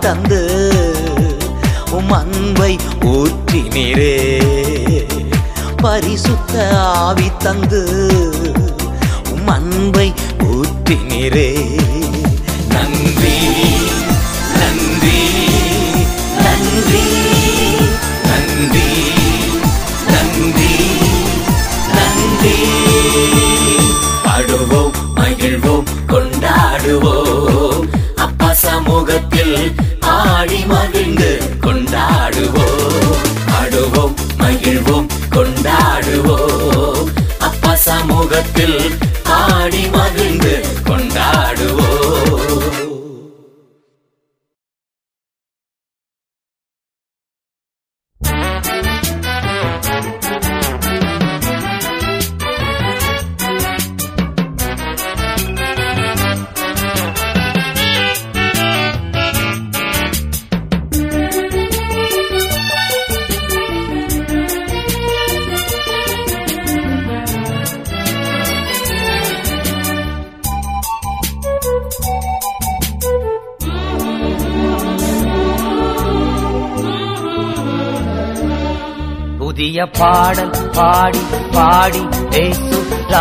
தந்து உம் அன்பை ஊற்றினீரே. பரிசுத்த ஆவி தந்து உம் அன்பை ஊற்றினீரே. money.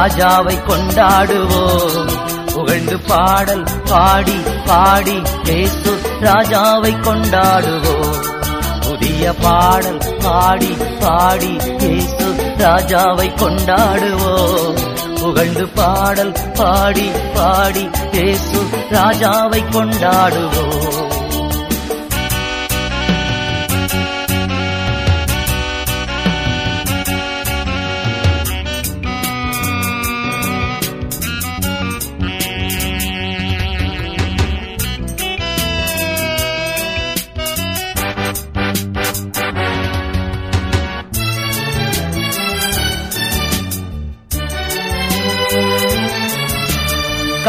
ராஜாவை கொண்டாடுவோம். புகழ்ந்து பாடல் பாடி பாடி ஏசு ராஜாவை கொண்டாடுவோம். புதிய பாடல் பாடி பாடி ஏசு ராஜாவை கொண்டாடுவோம். புகழ்ந்து பாடல் பாடி பாடி ஏசு ராஜாவை கொண்டாடுவோம்.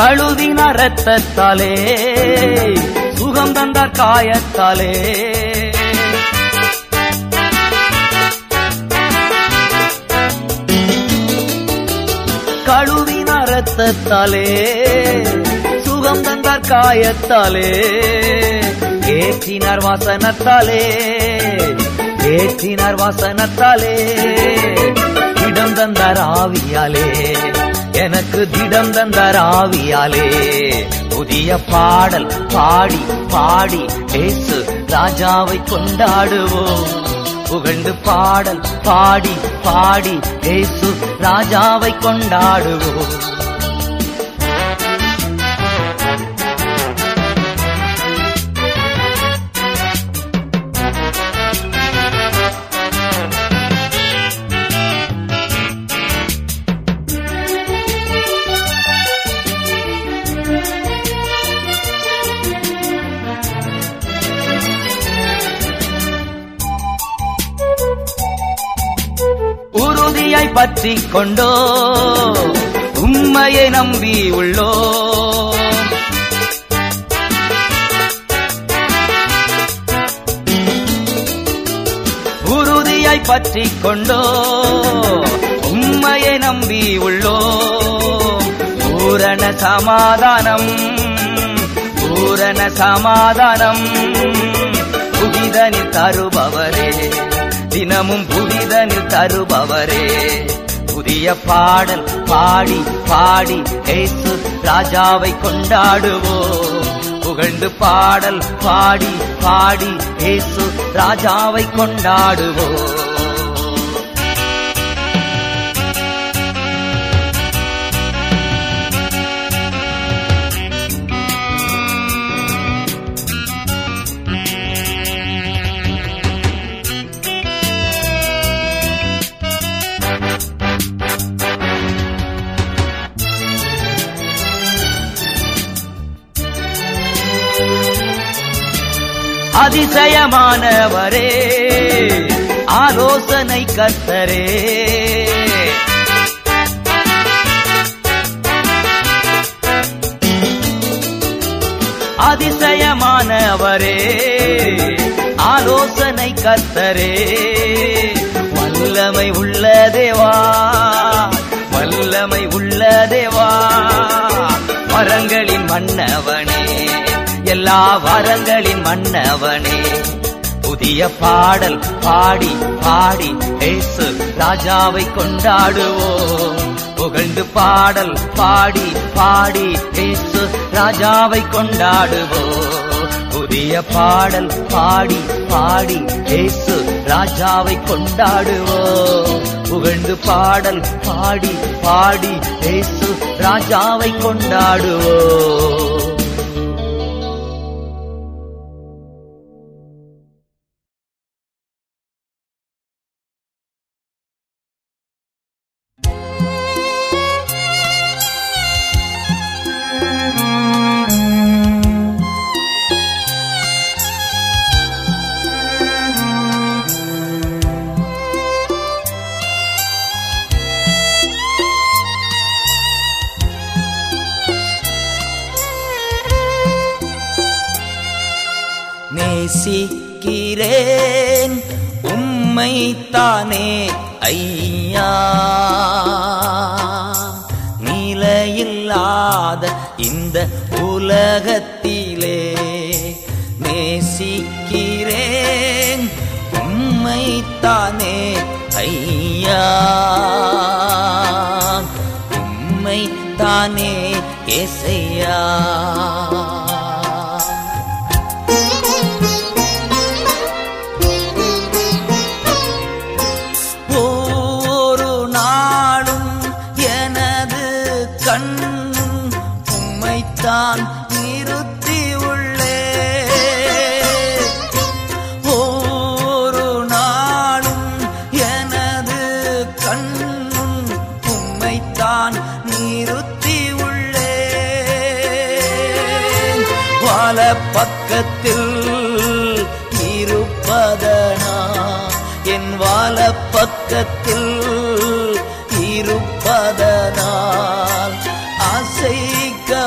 கழுதின ரத்தத்தாலே சுகம் தந்தார் காயத்தாலே. கழுவின ரத்தத்தாலே சுகம் தந்தார் காயத்தாலே. ஏற்றினார் வாசனத்தாலே ஏற்றினார் வாசனத்தாலே இடம் தந்தார் ஆவியாலே. எனக்கு திடம் தந்த ராவியாலே. புதிய பாடல் பாடி பாடி ஏசு ராஜாவை கொண்டாடுவோம். புகழ்ந்து பாடல் பாடி பாடி ஏசு ராஜாவை கொண்டாடுவோம். பற்றி கொண்டோ உண்மையை நம்பி உள்ளோ? உறுதியாய் பற்றி கொண்டோ உண்மையை நம்பி உள்ளோ? பூரண சமாதானம் பூரண சமாதானம் புதிதனில் தருபவரே. தினமும் புதிதனில் தருபவரே. புதிய பாடல் பாடி பாடி ஏசு ராஜாவை கொண்டாடுவோம். புகழ்ந்து பாடல் பாடி பாடி ஏசு ராஜாவை கொண்டாடுவோம். அதிசயமானவரே ஆலோசனை கர்த்தரே. அதிசயமானவரே ஆலோசனை கர்த்தரே. வல்லமை உள்ள தேவா வல்லமை உள்ள தேவா மரங்களின் மன்னவனே. எல்லா வரங்களின் மன்னவனே. புதிய பாடல் பாடி பாடி ஏசு ராஜாவை கொண்டாடுவோம். புகழ்ந்து பாடல் பாடி பாடி ஏசு ராஜாவை கொண்டாடுவோம். புதிய பாடல் பாடி பாடி ஏசு ராஜாவை கொண்டாடுவோம். புகழ்ந்து பாடல் பாடி பாடி ஏசு ராஜாவை கொண்டாடுவோம்.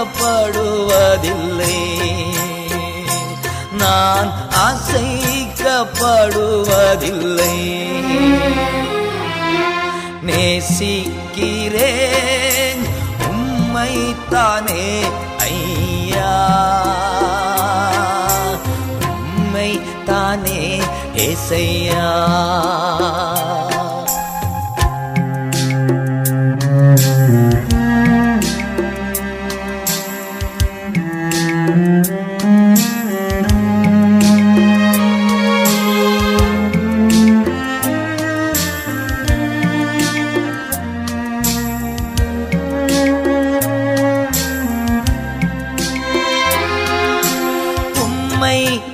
அசைக்கப்படுவதில்லை நான் அசைக்கப்படுவதில்லை நேசிக்கிறேன் உம்மைத்தானே ஐயா. உம்மை தானே ஏசையா.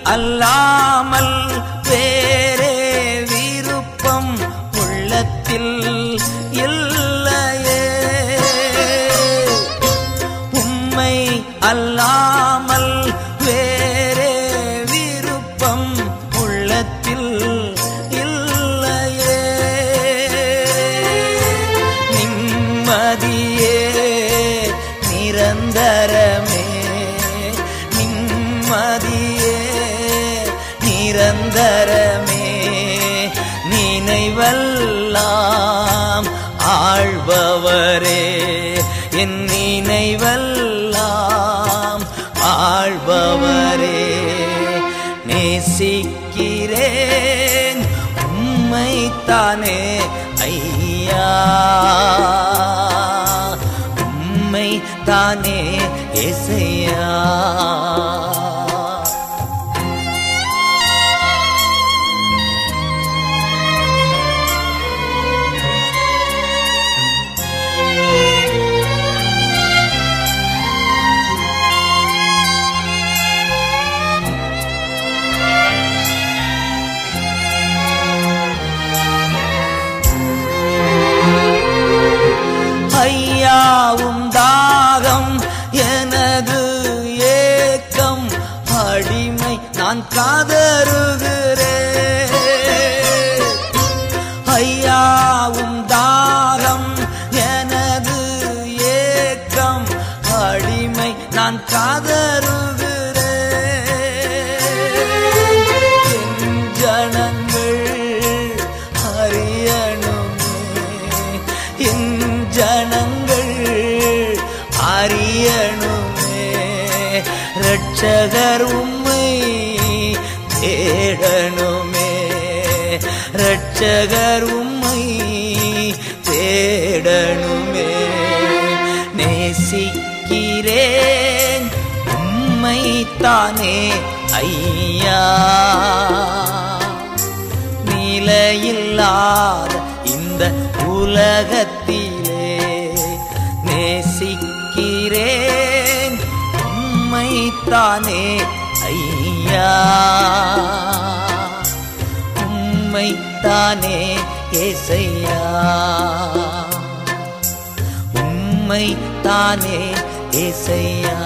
Allah ரட்சகர் உம்மை தேடணுமே. நேசிக்கிறேன் உம்மை தானே ஐயா. நிலையில்லாத இந்த உலகத்திலே நேசிக்கிறேன் உம்மை தானே ஐயா. உம்மை தானே ஏசையா? உம்மை தானே ஏசையா?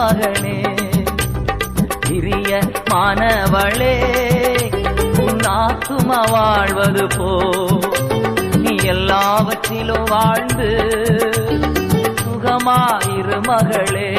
மகனே பிரிய மாணவளே உன் ஆத்தும வாழ்வது போ. நீ எல்லாவற்றிலும் வாழ்ந்து சுகமாயிரு மகளே.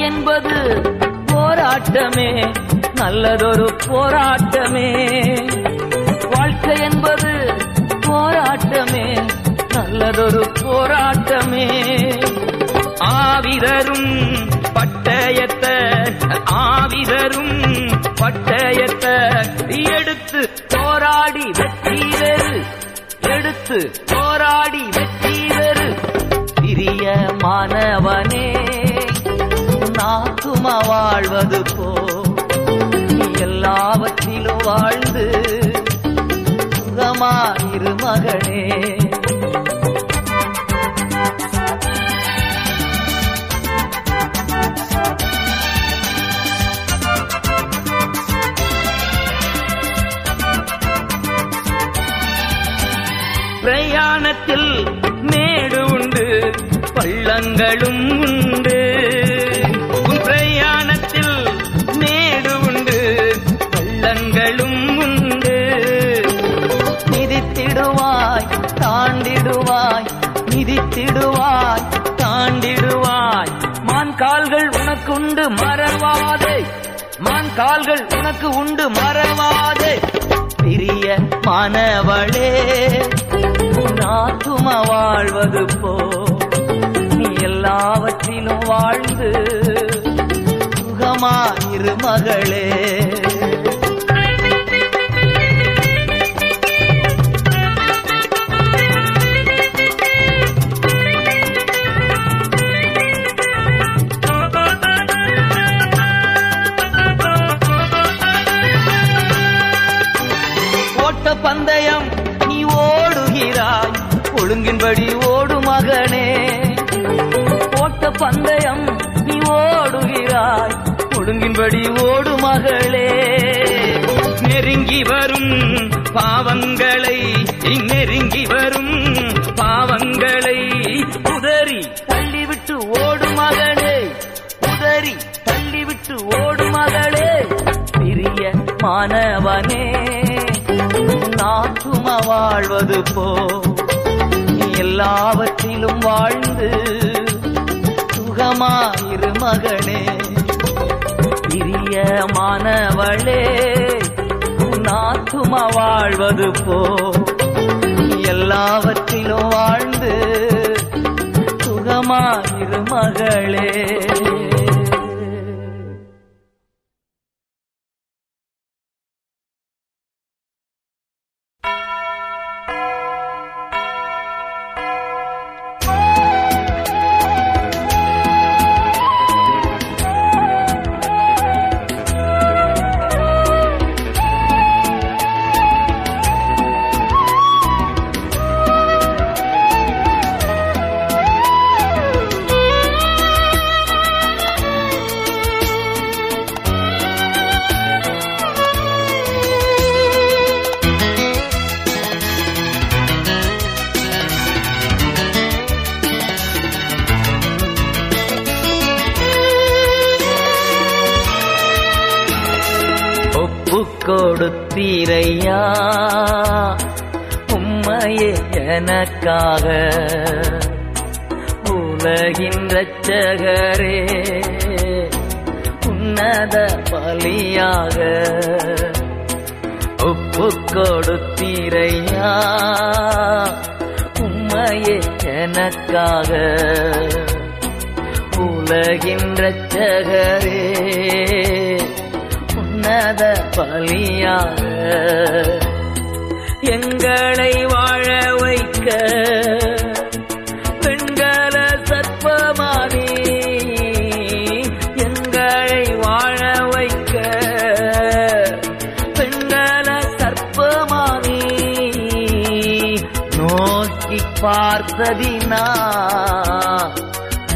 என்பது போராட்டமே நல்லதொரு போராட்டமே. வாழ்க்கை என்பது போராட்டமே நல்லதொரு போராட்டமே. ஆவிதரும் பட்டயத்த ஆவிதரும் பட்டயத்த எடுத்து போராடி வெற்றி பெறு. எடுத்து போராடி வெற்றி பெறு. பிரிய மாணவனே. நாக்குமா வாழ்வது போ. எல்லாவற்றிலும் வாழ்ந்து சுகமாயிரு மகனே. பிரயாணத்தில் மேடு உண்டு பள்ளங்களும் உண்டு. தாண்டிடுவாய் மிதித்திடுவாய் தாண்டிடுவாய். மான் கால்கள் உனக்கு உண்டு மறவாதே. மான் கால்கள் உனக்கு உண்டு மறவாதே. பிரிய மனவளே நாத்தும வாழ்வது போ. நீ எல்லாவற்றிலும் வாழ்ந்து சுகமாயிரு மகளே. பந்தயம் நீ ஓடுகிறாய். ஒழுங்கின்படி ஓடு மகனே. ஓட்ட பந்தயம் நீ ஓடுகிறாய். ஒழுங்கின்படி ஓடு மகளே. நெருங்கி வரும் பாவங்களை நெருங்கி வரும் பாவங்களை. உதறி தள்ளிவிட்டு ஓடு மகளே. உதறி தள்ளிவிட்டு ஓடு மகளே. பிரிய மாணவனே. நாத்தும வாழ்வது போ. எல்லாவற்றிலும் வாழ்ந்து சுகமாயிரு மகனே. பிரியமானவளே மாணவளே வாழ்வது போ. எல்லாவற்றிலும் வாழ்ந்து சுகமாயிரு மகளே. பார்த்ததினா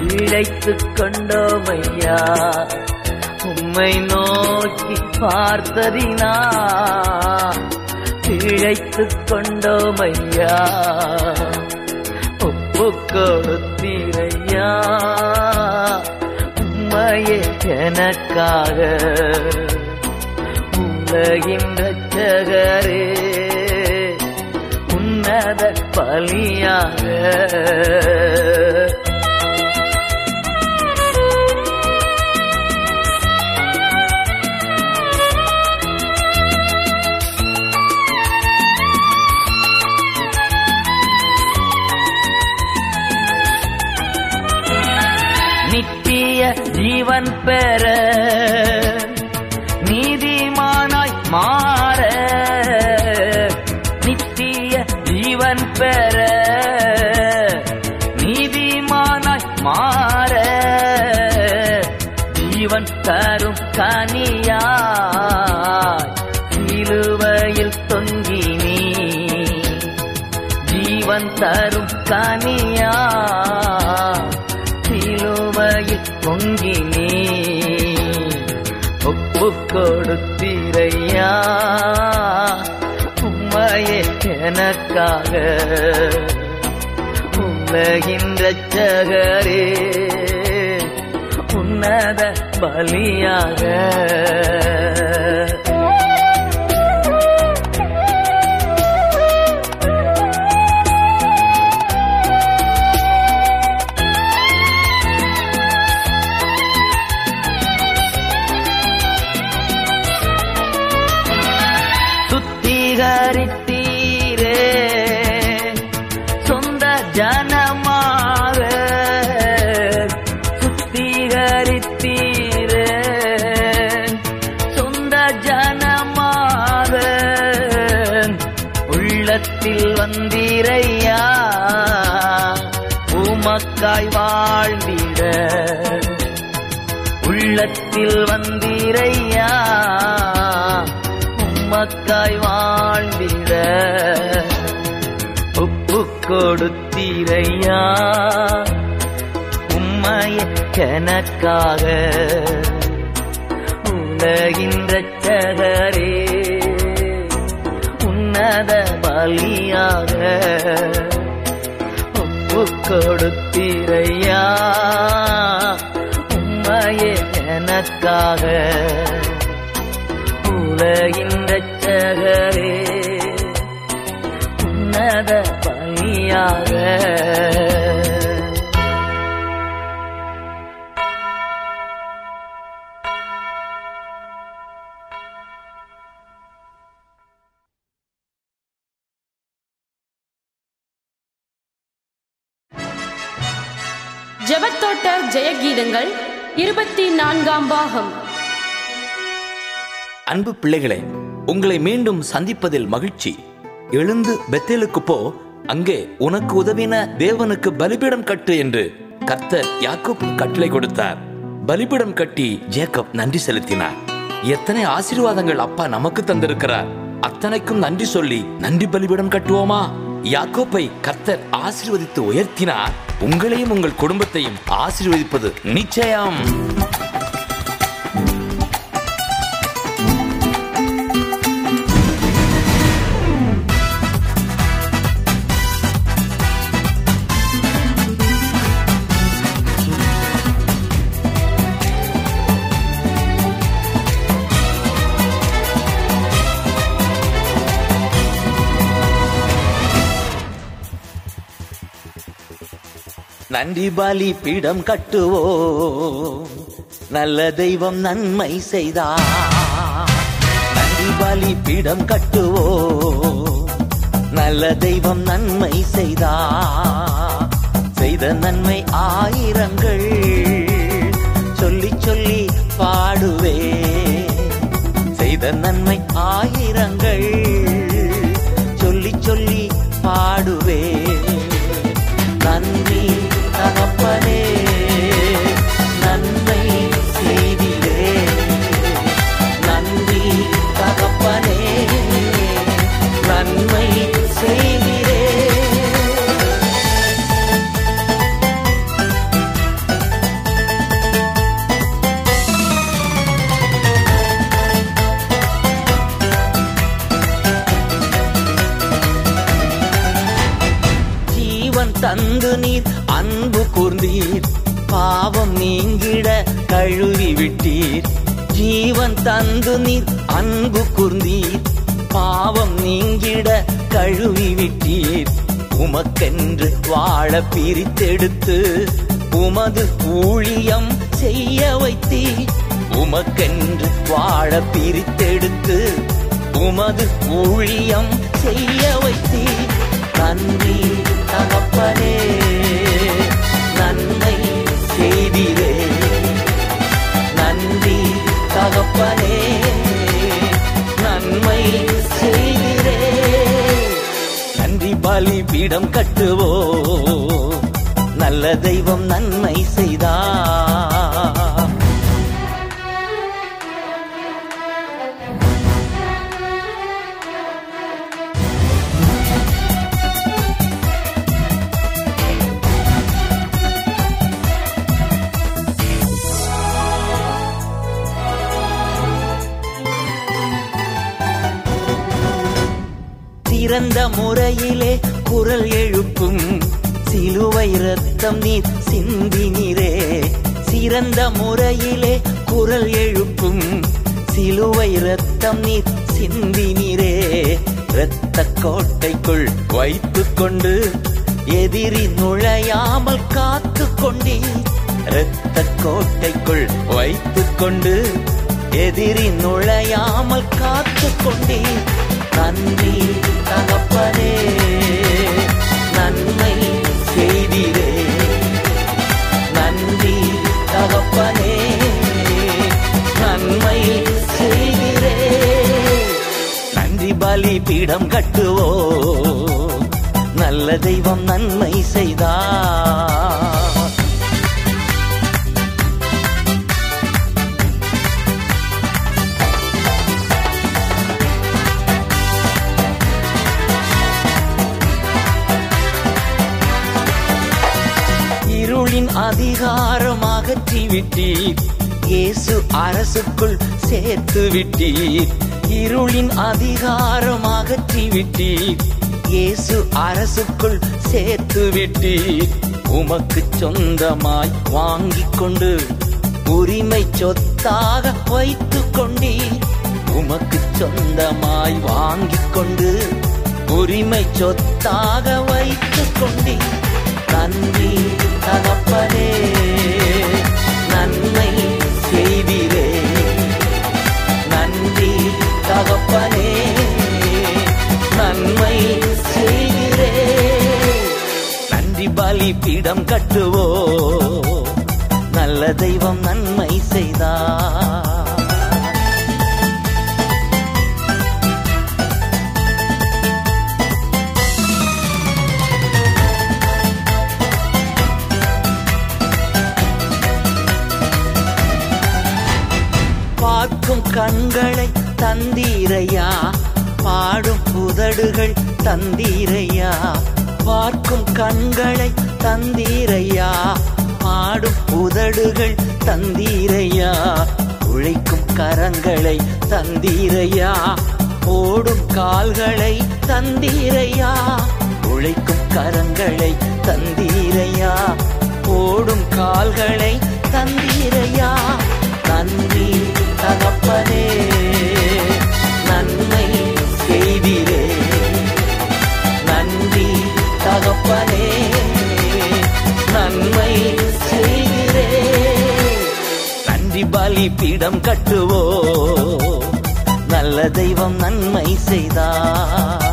இழைத்துக் கொண்டோமையா? உம்மை நோக்கி பார்த்ததினா? இழைத்துக் கொண்டோமையா? ஒப்பு கொடுத்தீரையா? உம்மையே எனக்காக. உலகின் ரச்சகரே உன்னத பலியாக. நித்திய ஜீவன் பெற கனியாய் சிலுவையில் தொங்கினீ. ஜீவன் தரும் கனியா சிலுவையில் பொங்கினே ஒப்பு கொடுத்திரையா? உம்மையே எனக்காக. உலகின் ரட்சகரே உன்னத பலியாக உள்ளத்தில் வந்தீரையா? உம்மக்காய் வாழ்ந்திட. உப்பு கொடுத்தீரையா? உம்மைய எனக்காக. உலகின் ரட்சகரே உன்னத பலியாக. ஒப்பு கொடுத்த உனக்காக. உலகின் அன்பு பிள்ளைகளே உங்களை மீண்டும் சந்திப்பதில் மகிழ்ச்சி. எழுந்து பெத்தேலுக்கு போ அங்கே உனக்கு உதவின தேவனுக்கு பலிபீடம் கட்டு என்று கர்த்தர் யாக்கோப் கட்டளை கொடுத்தார். பலிபீடம் கட்டி ஜேக்கப் நன்றி செலுத்தினார். எத்தனை ஆசீர்வாதங்கள் அப்பா நமக்கு தந்திருக்கிறார். அத்தனைக்கும் நன்றி சொல்லி நன்றி பலிபீடம் கட்டுவோமா? யாக்கோப்பை கர்த்தர் ஆசீர்வதித்து உயர்த்தினார். உங்களையும் உங்கள் குடும்பத்தையும் ஆசீர்வதிப்பது நிச்சயம். நன்றி பலி பீடம் கட்டுவோ. நல்ல தெய்வம் நன்மை செய்தா. நன்றி பலி பீடம் கட்டுவோ. நல்ல தெய்வம் நன்மை செய்தா. செய்த நன்மை ஆயிரங்கள் சொல்லி சொல்லி பாடுவே. செய்த நன்மை ஆயிரங்கள் ஜீவன் நீர் அன்பு கூர்ந்தீர். பாவம் நீங்கிட கழுவி விட்டீர். ஜீவன் தந்து நீர் அன்பு கூர்ந்தீர். பாவம் நீங்கிட கழுவி விட்டீர். உமக்கென்று வாழ பிரித்தெடுத்து உமது ஊழியம் செய்ய வைத்தீர். உமக்கென்று வாழ பிரித்தெடுத்து உமது ஊழியம் செய்ய வைத்தீர். நன்றி. தகப்பனே நன்மை செய்திரே. நன்றி தகப்பனே நன்மை செய்திரே. நன்றி பலி பீடம் கட்டுவோ நல்ல தெய்வம் நன்மை செய்தார் முறையிலே குரல் எழுப்பும். சிலுவை ரத்தம் நீர் சிந்தினிரே சிறந்த முறையிலே குரல் எழுப்பும். சிலுவை ரத்தம் நீர் சிந்தினிரே இரத்த கோட்டைக்குள் வைத்து கொண்டு எதிரி நுழையாமல் காத்து கொண்டீர். இரத்த கோட்டைக்குள் வைத்து கொண்டு எதிரி நுழையாமல் காத்து கொண்டீர். நன்றி. தகப்பனே நன்மை செய்திரே நன்றி தகப்பனே. நன்மை செய்திரே நன்றி பலி பீடம் கட்டுவோ நல்ல தெய்வம் நன்மை செய்தார். அதிகாரம் அகற்றி விட்டீர் இயேசு அரசுக்குள் சேர்த்து விட்டீர் இருளின் அதிகாரம் அகற்றி விட்டீர் இயேசு அரசுக்குள் சேர்த்து விட்டீர் உமக்கு சொந்தமாய் வாங்கி கொண்டு உரிமை சொத்தாக வைத்து கொண்டீர் உமக்கு சொந்தமாய் வாங்கி கொண்டு உரிமை சொத்தாக வைத்து கொண்டீர் நன்றி தகப்பனே நன்மை செய்திரே. நன்றி தகப்பனே நன்மை செய்திரே. நன்றி பலி பீடம் கட்டுவோ நல்ல தெய்வம் நன்மை செய்தார். கண்களை தந்தீரையா? பாடும் புதடுகள் தந்தீரையா? பார்க்கும் கண்களை தந்தீரையா? பாடும் புதடுகள் தந்தீரையா? உழைக்கும் கரங்களை தந்தீரையா? ஓடும் கால்களை தந்தீரையா? உழைக்கும் கரங்களை தந்தீரையா? ஓடும் கால்களை தந்தீரையா? நன்றி. தகப்பனே நன்மை செய்திரே. நன்றி தகப்பனே நன்மை செய்திரே. நன்றி பலி பீடம் கட்டுவோ நல்ல தெய்வம் நன்மை செய்தார்.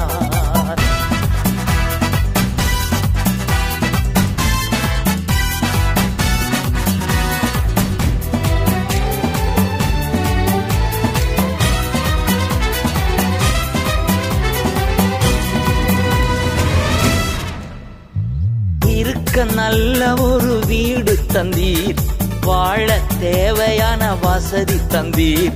நல்ல ஒரு வீடு தந்தீர். வாழ தேவையான வசதி தந்தீர்.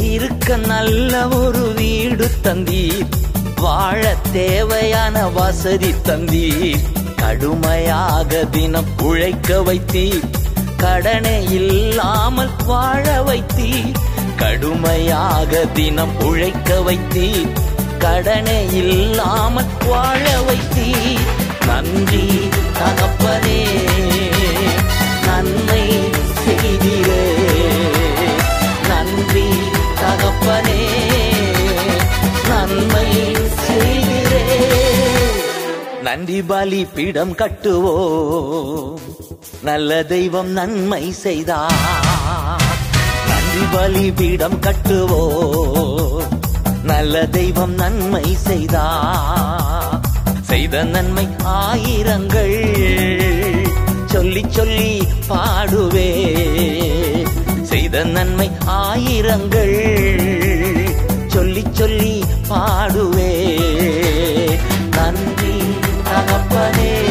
இருக்க நல்ல ஒரு வீடு தந்தீர். வாழ தேவையான வசதி தந்தீர். கடுமையாக தினம் உழைக்க வைத்தீர். கடனே இல்லாமல் வாழ வைத்தீர். கடுமையாக தினம் உழைக்க வைத்தீர். கடனே இல்லாமல் வாழ வைத்தீர். நன்றி தகப்பனே நன்மை செய்திரே நன்றி தகப்பனே நன்மை செய்திரே நன்றி பலி பீடம் கட்டுவோ நல்ல தெய்வம் நன்மை செய்தார் நன்றி பலி பீடம் கட்டுவோ நல்ல தெய்வம் நன்மை செய்தார் செய்த நன்மை ஆயிரங்கள். சொல்லி சொல்லி பாடுவே. செய்த நன்மை ஆயிரங்கள். சொல்லி சொல்லி பாடுவே. நன்றி தகப்பனே.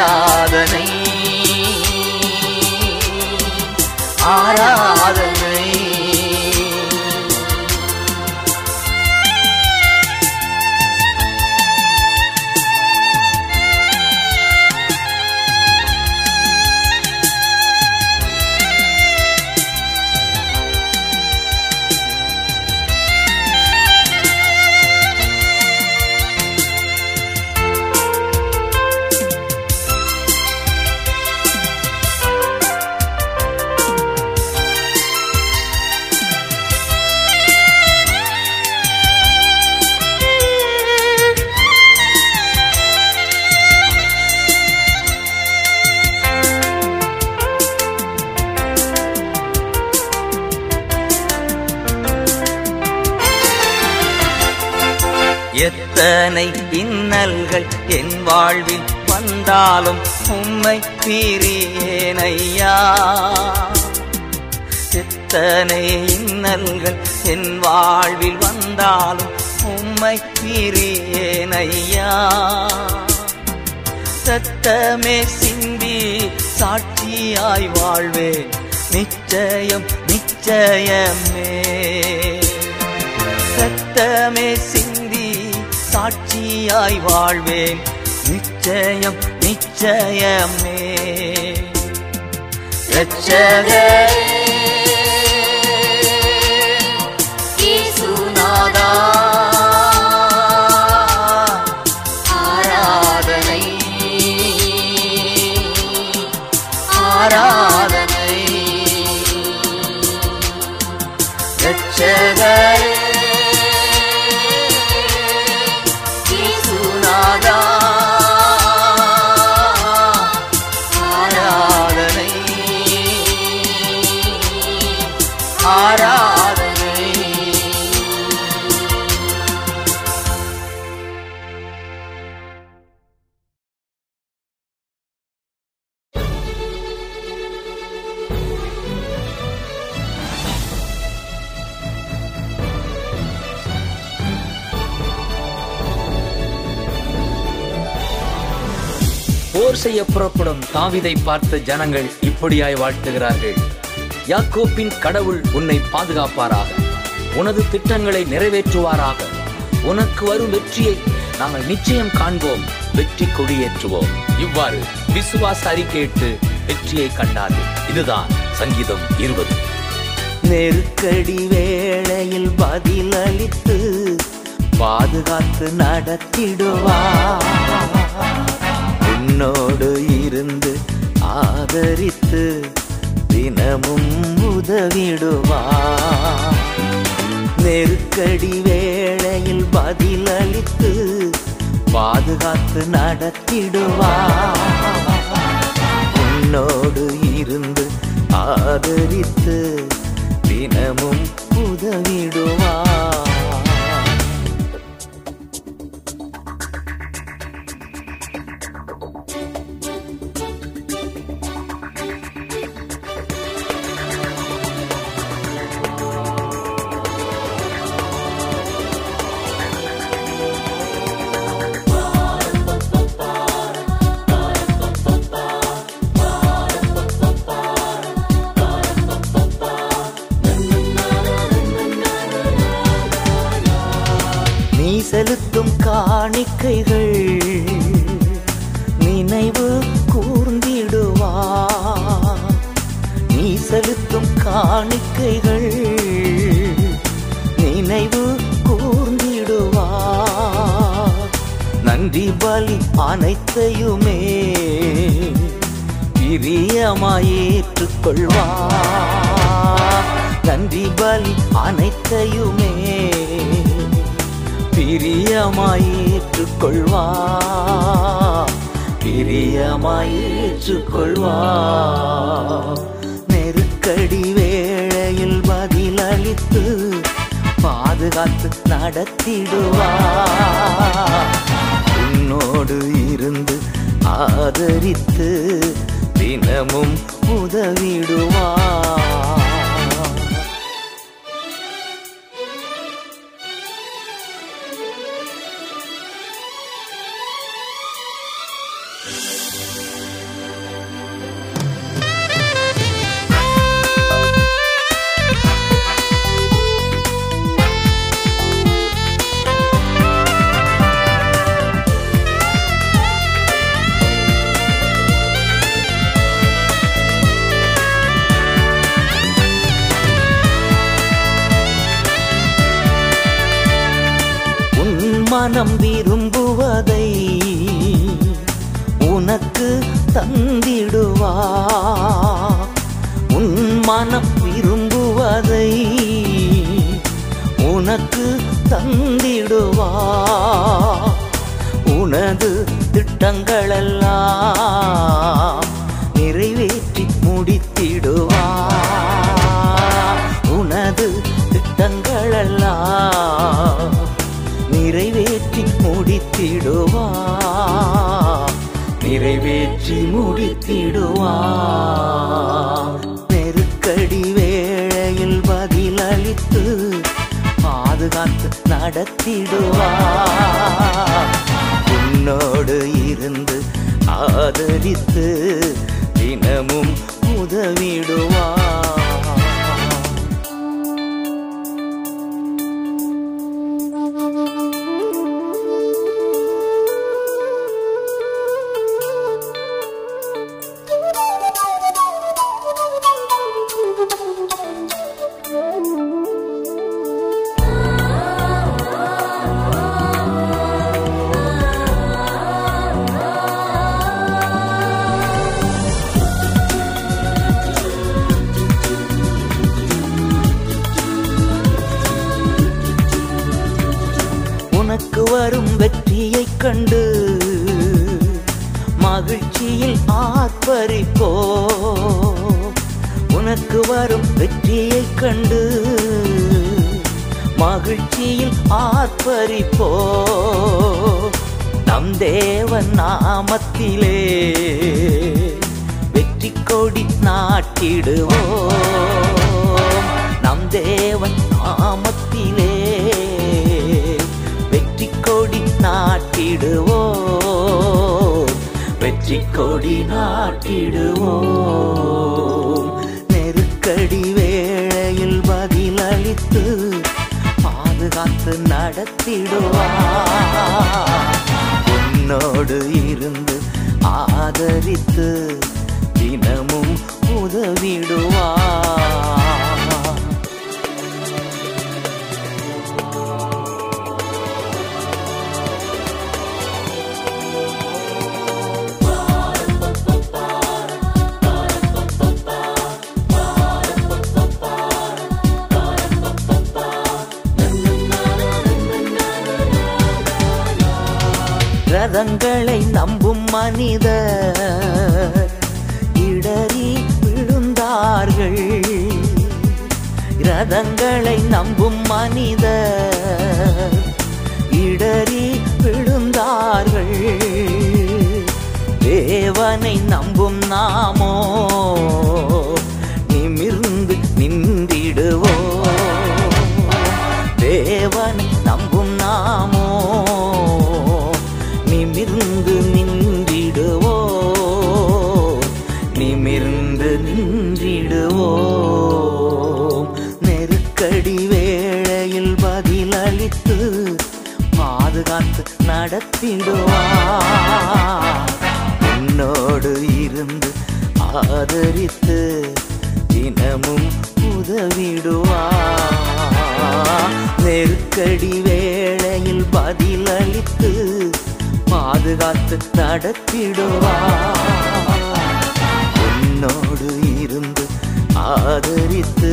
ஆராதனை. ஆராதனை. வாழ்வில் வந்தாலும் உம்மை மீறியேனையா. எத்தனை இன்னல்கள் என் வாழ்வில் வந்தாலும் உம்மை மீறியேனையா. சத்தமே சிந்தி சாட்சியாய் வாழ்வேன். நிச்சயம் நிச்சயமே. சத்தமே சிந்தி சாட்சியாய் வாழ்வேன். जय निय मे रच्च தாவிதை பார்த்த ஜனங்கள் இப்படியாய் வாழ்த்துகிறார்கள். யாக்கோப்பின் கடவுள் உன்னை பாதுகாப்பாராக. உனது திட்டங்களை நிறைவேற்றுவாராக. உனக்கு வரும் வெற்றியை நாங்கள் நிச்சயம் காண்போம். வெற்றி கொடியேற்றுவோம் இவ்வாறு விசுவாச அறிக்கையிட்டு வெற்றியை கண்டார்கள். இதுதான் சங்கீதம் இருபது. நெருக்கடி வேளையில் பதிலளித்து பாதுகாத்து நடத்திடுவா. உன்னோடு இருந்து ஆதரித்து தினமும் உதவிடுவா. நெருக்கடி வேளையில் பதிலளித்து பாதுகாத்து நடத்திடுவா. உன்னோடு இருந்து ஆதரித்து தினமும் உதவிடுவா. வாழ்க்கைகள் நினைவு கூர்ந்திடுவா. நீ செலுத்தும் காணிக்கைகள் நினைவு கூர்ந்திடுவா. நன்றி பலி அனைத்தையுமே பிரியமாயேற்றுக்கொள்வா. நன்றி பலி அனைத்தையுமே பிரியமாயேற்றுக்கொள்வா. பிரியமாயேற்றுக்கொள்வா. நெருக்கடி வேளையில் பதிலளித்து பாதுகாத்து நடத்திடுவா. உன்னோடு இருந்து ஆதரித்து தினமும் உதவிடுவா. உன் மனம் விரும்புவதை உனக்கு தந்திடுவா. உன் மனம் விரும்புவதை உனக்கு தந்திடுவா. உனது திட்டங்களெல்லாம் நிறைவேற்றி முடித்திடுவா. உனது திட்டங்களெல்லாம் நிறைவேற்றி முடித்திடுவா. நிறைவேற்றி முடித்திடுவா. நெருக்கடி வேளையில் பதிலளித்து பாதுகாத்து நடத்திடுவா. உன்னோடு இருந்து ஆதரித்து தினமும் உதவிடுவா. கொடி நாட்டிடுவோம் நெருக்கடி வேளையில் பதிலளித்து பாதுகாத்து நடத்திடுவார். உன்னோடு இருந்து ஆதரித்து தினமும் உதவிடுவார். நாமோ? நிமிர்ந்து நின்றிடுவோ? தேவனை நம்பும் நாமோ? நிமிர்ந்து நின்றிடுவோ? நிமிர்ந்து நின்றிடுவோ? நெருக்கடி வேளையில் பதிலளித்து பாதுகாத்து நடத்திடுவார். ஆதரித்து தினமும் உதவிடுவா. நெருக்கடி வேளையில் பதிலளித்து பாதுகாத்து நடத்திடுவா. உன்னோடு இருந்து ஆதரித்து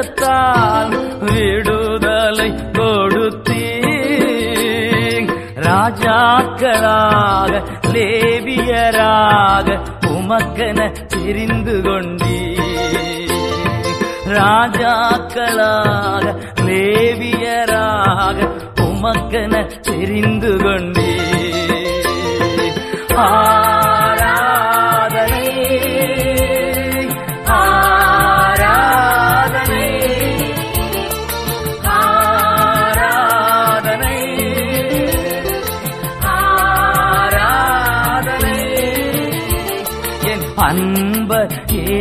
இதயத்தால் விடுதலை கொடுத்தீ ராஜாக்களாக லேவியராக உமக்கென பிரிந்து கொண்டீ ராஜாக்களாக லேவியராக உமக்கென தெரிந்து கொண்டே ஆ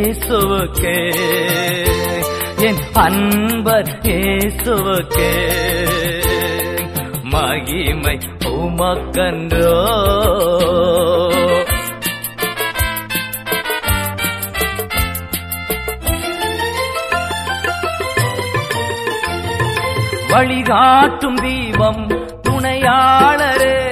இயேசுவுக்கே. என் அன்பர் இயேசுவுக்கே. மகிமை உமக்கன்றோ. வழிகாட்டும் தீபம் துணையாளரே.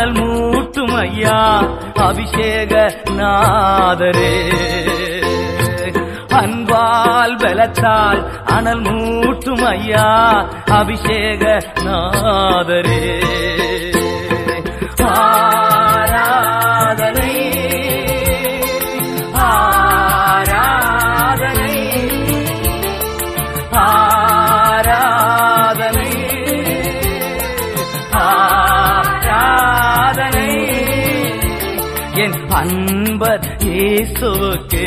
மணல் மூட்டும் ஐயா அபிஷேக நாதரே அன்பால் பலத்தால் அனல் மூட்டும் ஐயா அபிஷேக நாதரே ஏசுவுக்கே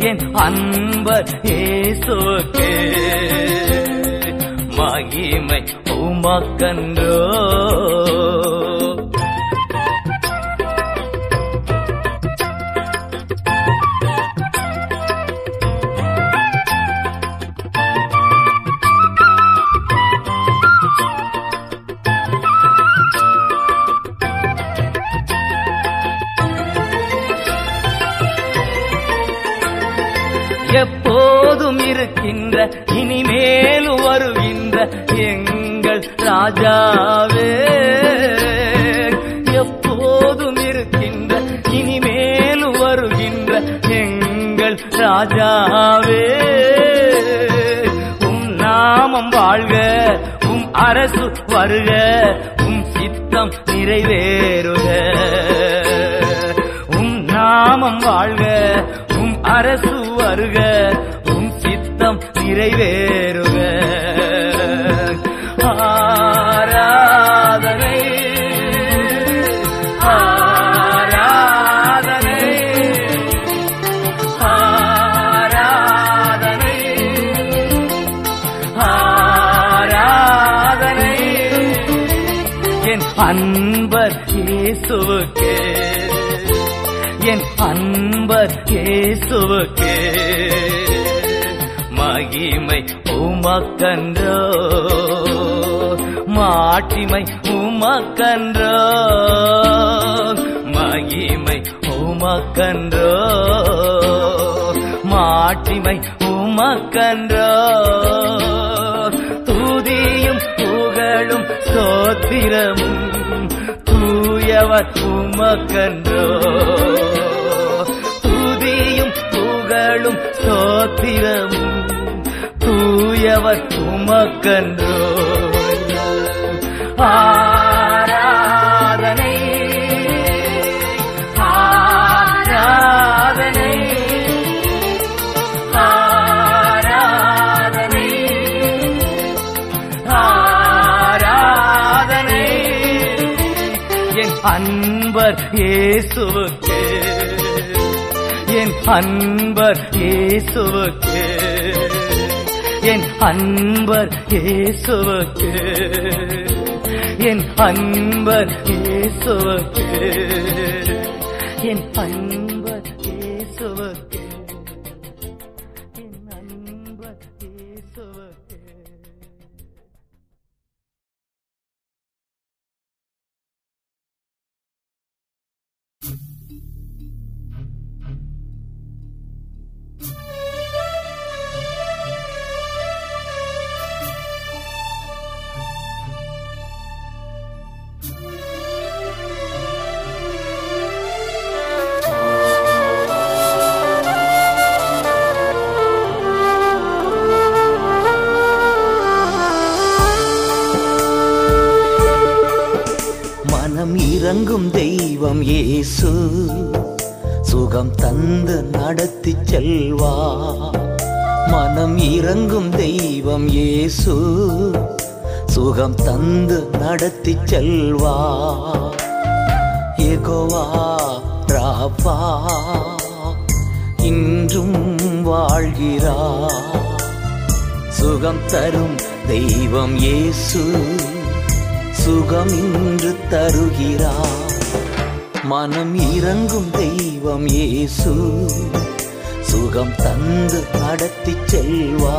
என் அன்பர் ஏசுவுக்கே மகிமை உமக்கன்றோ. வருகின்ற இனிமேல் இனிமேலும் வருகின்ற எங்கள் ராஜாவே. எப்போதும் இருக்கின்ற இனிமேலும் வருகின்ற எங்கள் ராஜாவே. உம் நாமம் வாழ்க உம் அரசு வருக உம் சித்தம் நிறைவேறுக. உம் நாமம் வாழ்க உம் அரசு வருக. அன்பர் இயேசுவுக்கே. மகிமை உமக்கன்றோ. மாட்சிமை உமக்கன்றோ. மகிமை உமக்கன்றோ. மாட்சிமை உமக்கன்றோ. தூதியும் புகழும் சோத்திரமும் தூயவர் உமக்கன்றோ. தூயவர் உமக்கன்றோ ஆராதனை. ஆராதனை. ஆராதனை. ஆராதனை. என் அன்பர் இயேசுவுக்கே. என் அன்பர் இயேசுவுக்கே. என் அன்பர் இயேசுவுக்கே என் அன்பர் இயேசுவுக்கே என் அன்பர் தந்து நடத்தி செல்வா ஏகோவா ராபா இன்றும் வாழ்கிறா. சுகம் தரும் தெய்வம் இயேசு சுகம் இன்று தருகிறா. மனம் இறங்கும் தெய்வம் இயேசு சுகம் தந்து நடத்தி செல்வா.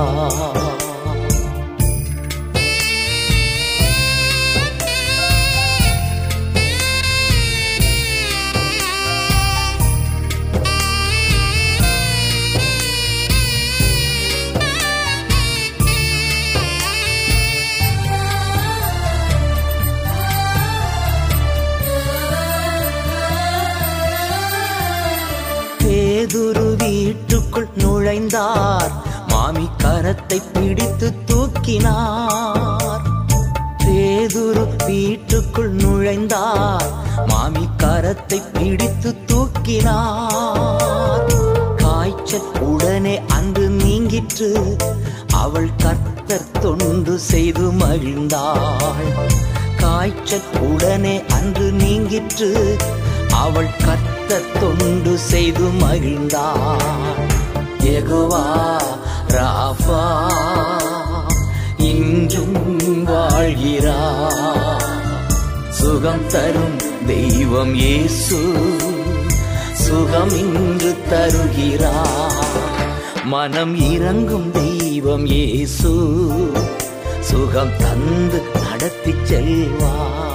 இயேசு சுகம் இன்று தருகிறார். மனம் இறங்கும் தெய்வம் இயேசு. சுகம் தந்து நடத்தி செல்வார்.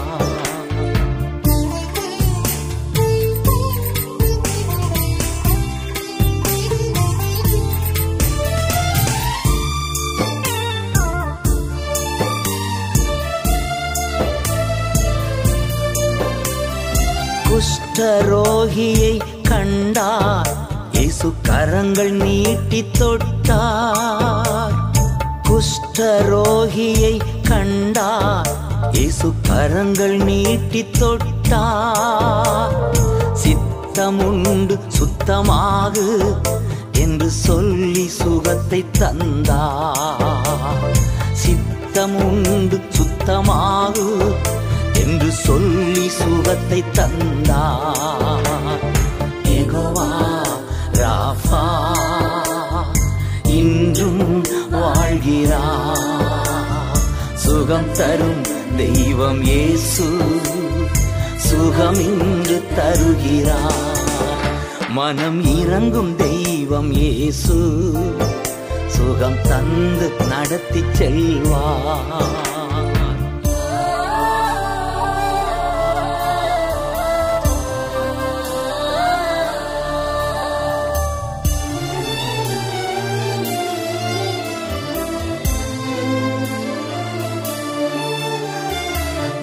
தருகிறார் மனம் இறங்கும் தெய்வம் இயேசு சுகம் தந்து நடத்தி செல்வார்.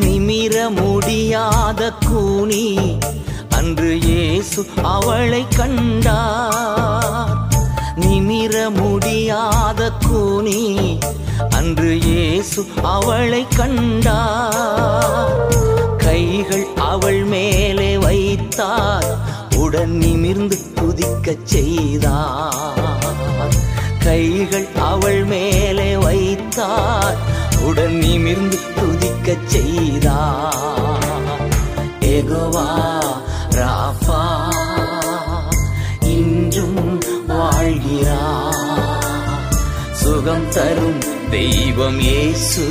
நிமிர முடியாத கூனி. அன்று இயேசு அவளை கண்டார். நிமிர முடியாத கூனி அன்று இயேசு அவளை கண்டார். கைகள் அவள் மேலே வைத்தார் உடன் நிமிர்ந்து குதிக்கச் செய்தார். கைகள் அவள் மேலே வைத்தார் உடன் நிமிர்ந்து துதிக்கச் செய்தார். எகோவா சுகம் தரும் தெய்வம் இயேசு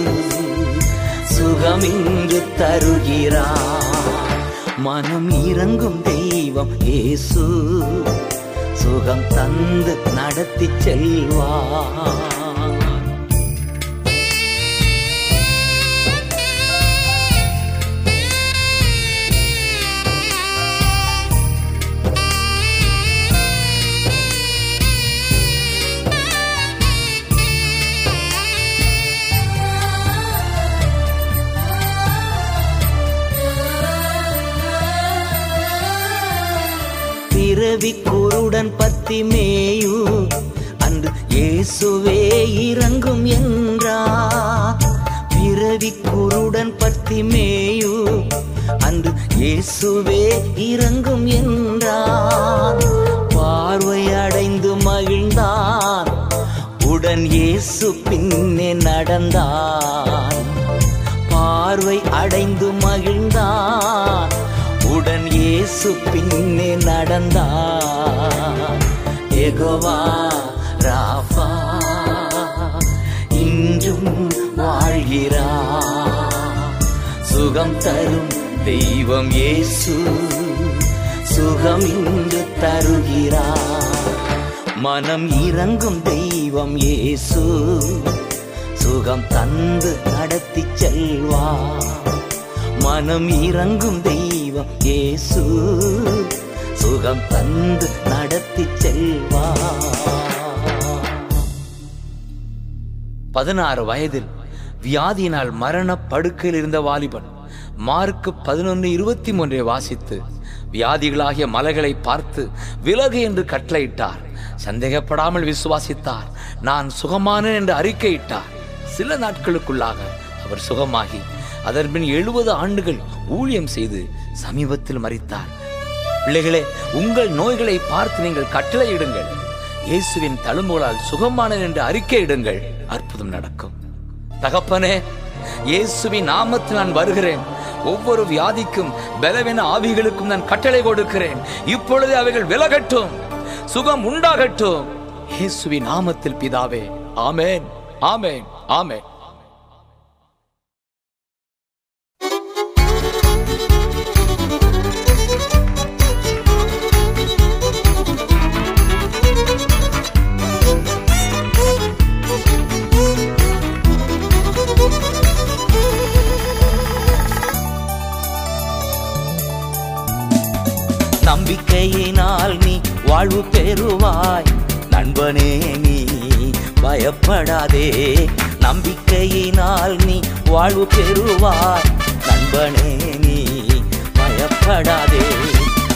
சுகம் இங்கு தருகிறார். மனம் இறங்கும் தெய்வம் இயேசு சுகம் தந்து நடத்தி செல்வார். பிறவி குருடன் பத்தி மேயு அன்று இயேசுவே இறங்கும் என்றா. பிறவி குருடன் பத்தி மேயு அன்று இயேசுவே இறங்கும் என்றார் பார்வை அடைந்து மகிழ்ந்தான். உடன் இயேசு பின்னே நடந்தான். பார்வை அடைந்து மகிழ்ந்தான். உடன் இயேசு பின்னே நடந்தா எகோவா ராஃபா இன்றும் வாழ்கிறா. சுகம் தரும் தெய்வம் இயேசு சுகம் இன்று தருகிறா. மனம் இறங்கும் தெய்வம் இயேசு சுகம் தந்து நடத்தி செல்வா. மனம் இறங்கும் தெய்வம் இயேசு. சுகம் தந்து நடத்தி செல்வா. பதினாறு வயதில் வியாதியினால் மரண படுக்கையில் இருந்த வாலிபன் மார்க்கு பதினொன்று இருபத்தி மூன்றை வாசித்து வியாதிகளாகிய மலைகளை பார்த்து விலகு என்று கட்டளையிட்டார். சந்தேகப்படாமல் விசுவாசித்தார். நான் சுகமானேன் என்று அறிக்கையிட்டார். சில நாட்களுக்குள்ளாக அவர் சுகமாகி அதன்பின் எழுபது ஆண்டுகள் ஊழியம் செய்து சமீபத்தில் மறித்தார் பிள்ளைகளே உங்கள் நோய்களை பார்த்து நீங்கள் கட்டளையிடுங்கள். இயேசுவின் தழும்புகளால் சுகமானேன் என்று அறிக்கையிடுங்கள் அற்புதம் நடக்கும். தகப்பனே இயேசுவின் நாமத்தில் நான் வருகிறேன். ஒவ்வொரு வியாதிக்கும் பலவீன ஆவிகளுக்கும் நான் கட்டளை கொடுக்கிறேன். இப்பொழுது அவைகள் விலகட்டும் சுகம் உண்டாகட்டும். இயேசுவின் நாமத்தில் பிதாவே ஆமேன் ஆமேன் ஆமேன். வாழ்வு பெறுவாய். நண்பனே நீ பயப்படாதே. நம்பிக்கையினால் நீ வாழ்வு பெறுவாய். நண்பனே நீ பயப்படாதே.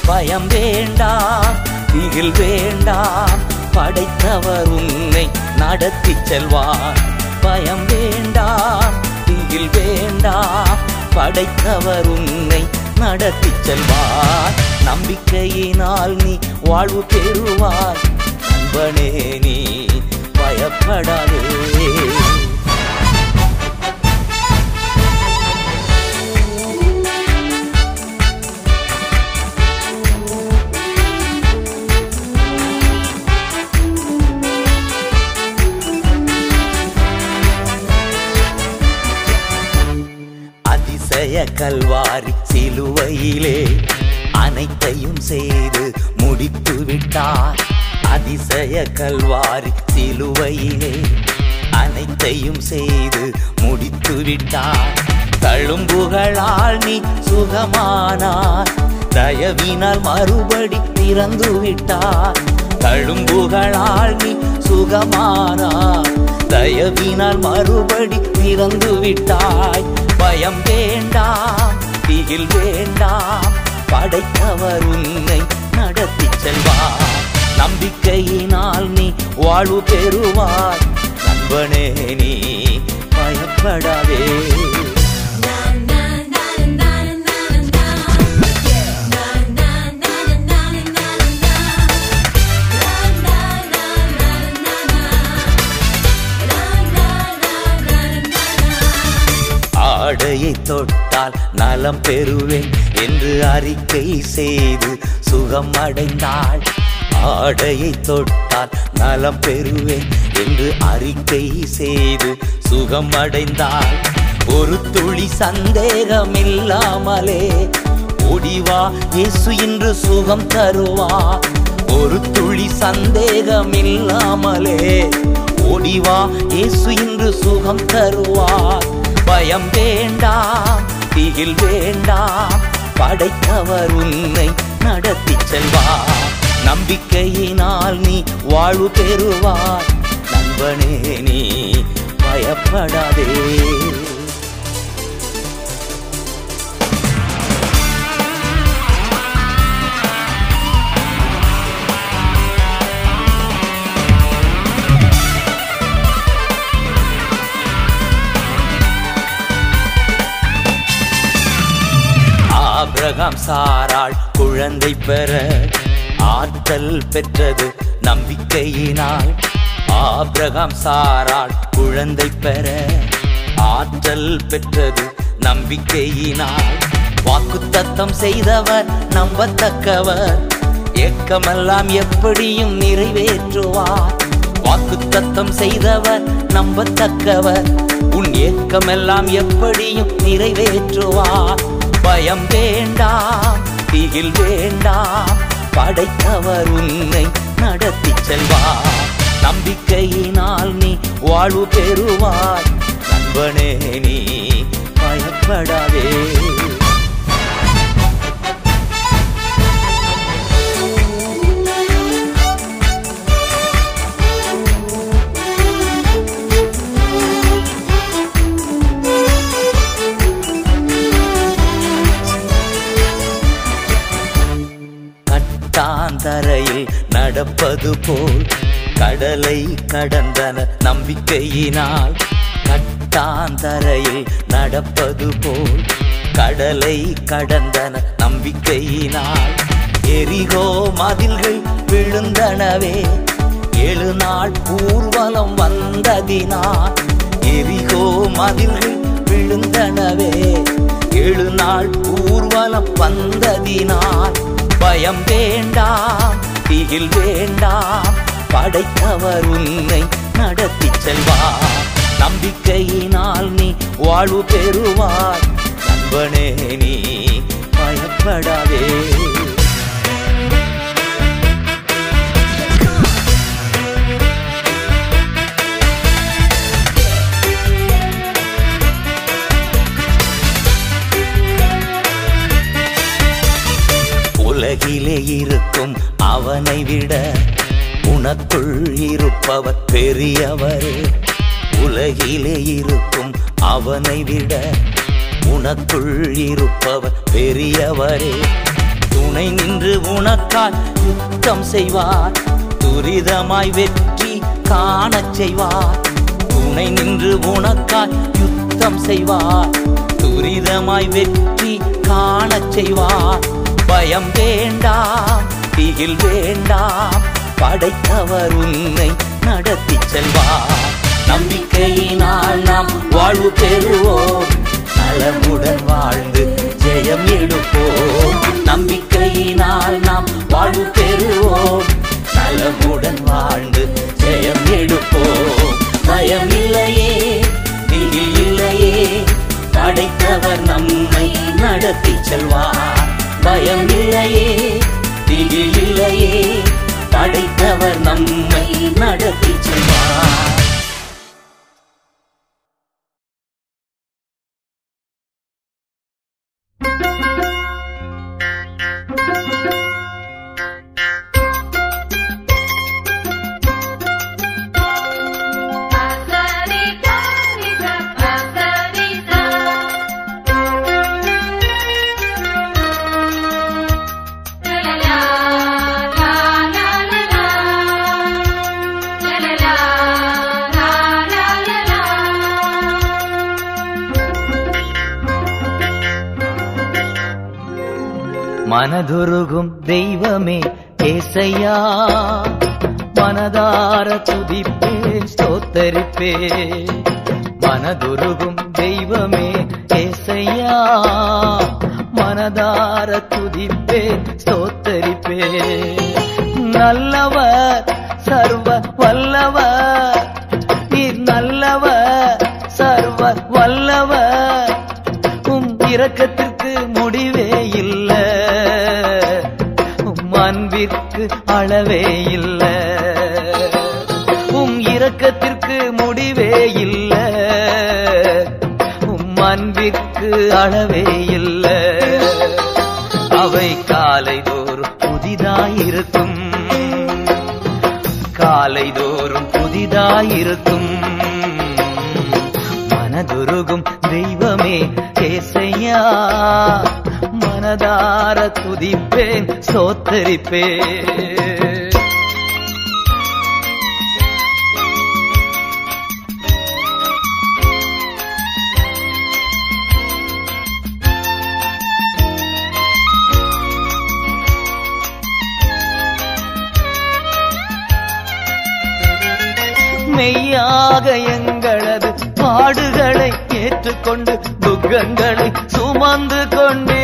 பயம் வேண்டாம் திகில் வேண்டாம் படைத்தவர் உன்னை நடத்தி செல்வார். பயம் வேண்டாம் திகில் வேண்டாம் படைத்தவர் உன்னை நடத்தி செல்வார். நம்பிக்கையினால் நீ வாழ்வு பெறுவாய். நண்பனே நீ பயப்படாதே. அதிசய கல்வாரி சிலுவையிலே அனைத்தையும் செய்து முடித்து விட்டார். அதிசய கல்வாரி சிலுவையிலே அனைத்தையும் செய்து முடித்து விட்டார். தழும்புகளால் நீ சுகமானார். தயவினால் மறுபடி திறந்து விட்டார். தழும்புகளால் நீ சுகமானார். தயவினால் மறுபடி திறந்து விட்டாய். பயம் வேண்டாம் திகில் வேண்டாம். படைத்தவர் உன்னை நடத்தி செல்வார். நம்பிக்கையினால் நீ வாழ்வு பெறுவார் நண்பனே நீ பயப்படாதே ஆடையை தொட்டால் நலம் பெறுவேன் என்று அறிக்கை செய்து சுகம் அடைந்தாள் ஆடையை தொட்டால் நலம் பெறுவேன் என்று அறிக்கை செய்து சுகம் அடைந்தாள் ஒரு துளி சந்தேகம் இல்லாமலே ஓடிவா இயேசு இன்று சுகம் தருவா. ஒரு துளி சந்தேகம் இல்லாமலே ஓடிவா இயேசு இன்று சுகம் தருவார். பயம் வேண்டாம் திகில் வேண்டாம் படைத்தவர் உன்னை நடத்தி செல்வார் நம்பிக்கையினால் நீ வாழ்வு பெறுவார் நண்பனே நீ பயப்படாதே. ஆபிரகாம் சாராள் குழந்தை பெற ஆற்றல் பெற்றது நம்பிக்கையினால். ஆபிரகாம் சாராள் குழந்தை பெற ஆற்றல் பெற்றது நம்பிக்கையினால். வாக்குத்தத்தம் செய்தவர் நம்பத்தக்கவர் ஏக்கமெல்லாம் எப்படியும் நிறைவேற்றுவார். வாக்குத்தத்தம் செய்தவர் நம்பத்தக்கவர் உன் ஏக்கமெல்லாம் எப்படியும் நிறைவேற்றுவார். பயம் வேண்டாம் திகில் வேண்டாம் படைத்தவர் உன்னை நடத்தி செல்வார். நம்பிக்கையினால் நீ வாழ்வு பெறுவாய். நண்பனே நீ பயப்படாதே. தரையில் நடப்பது போல் கடலை கடந்தன நம்பிக்கையினால். கட்டாந்தரையில் நடப்பது போல் கடலை கடந்தன நம்பிக்கையினால். எரிகோ மதில்கள் விழுந்தனவே ஏழு நாள் ஊர்வலம் வந்ததினால். எரிகோ மதில்கள் விழுந்தனவே ஏழு நாள் ஊர்வலம் வந்ததினால். பயம் வேண்டாம் திகில் வேண்டாம். படைத்தவர் உன்னை நடத்தி செல்வார். நம்பிக்கையினால் நீ வாழ்வு பெறுவார் நண்பனே நீ பயப்படாதே உலகிலே இருக்கும் அவனை விட உனக்குள் இருப்பவர் பெரியவரே. உலகிலே இருக்கும் அவனை விட உனக்குள் இருப்பவர் பெரியவரே. துணை நின்று உனக்கால் யுத்தம் செய்வார் துரிதமாய் வெற்றி காணச் செய்வார். துணை நின்று உனக்கால் யுத்தம் செய்வார் துரிதமாய் வெற்றி காணச் செய்வார். பயம் வேண்டாம் திகில் வேண்டாம். படைத்தவர் உன்னை நடத்தி செல்வார். நம்பிக்கையினால் நாம் வாழ்வு பெறுவோம். நலமுடன் வாழ்ந்து ஜெயம் எடுப்போம். நம்பிக்கையினால் நாம் வாழ்வு பெறுவோம். நலமுடன் வாழ்ந்து ஜெயம் எடுப்போம். பயம் இல்லையே திகில் இல்லையே. படைத்தவர் நம்மை நடத்தி செல்வார். பயம் இல்லையே திகில் இல்லையே படைத்தவர் நம்மை நடத்தி செல்வார். மனதுருகும் தெய்வமே ஏசையா. மனதார துதிப்பேன் ஸ்தோத்தரிப்பே. மனதுருகும் தெய்வமே ஏசையா. மனதார துதிப்பேன் ஸ்தோத்தரிப்பே. நல்லவர் சர்வ வல்லவர். நீர் நல்லவர் சர்வ வல்லவர். உம் இரக்கத்திற்கு அளவே இல்ல. உம் இரக்கத்திற்கு முடிவே இல்ல. உம் அன்பிற்கு அளவே இல்ல. அவை காலைதோறும் புதிதாயிருக்கும். காலைதோறும் புதிதாயிருக்கும். மனதுருகும் தெய்வமே கேசையா மனதார துதிப்பேன் சோத்தரிப்பேன். மெய்யாக எங்களது பாடுகளை ஏற்றுக்கொண்டு துக்கங்களை சுமந்து கொண்டே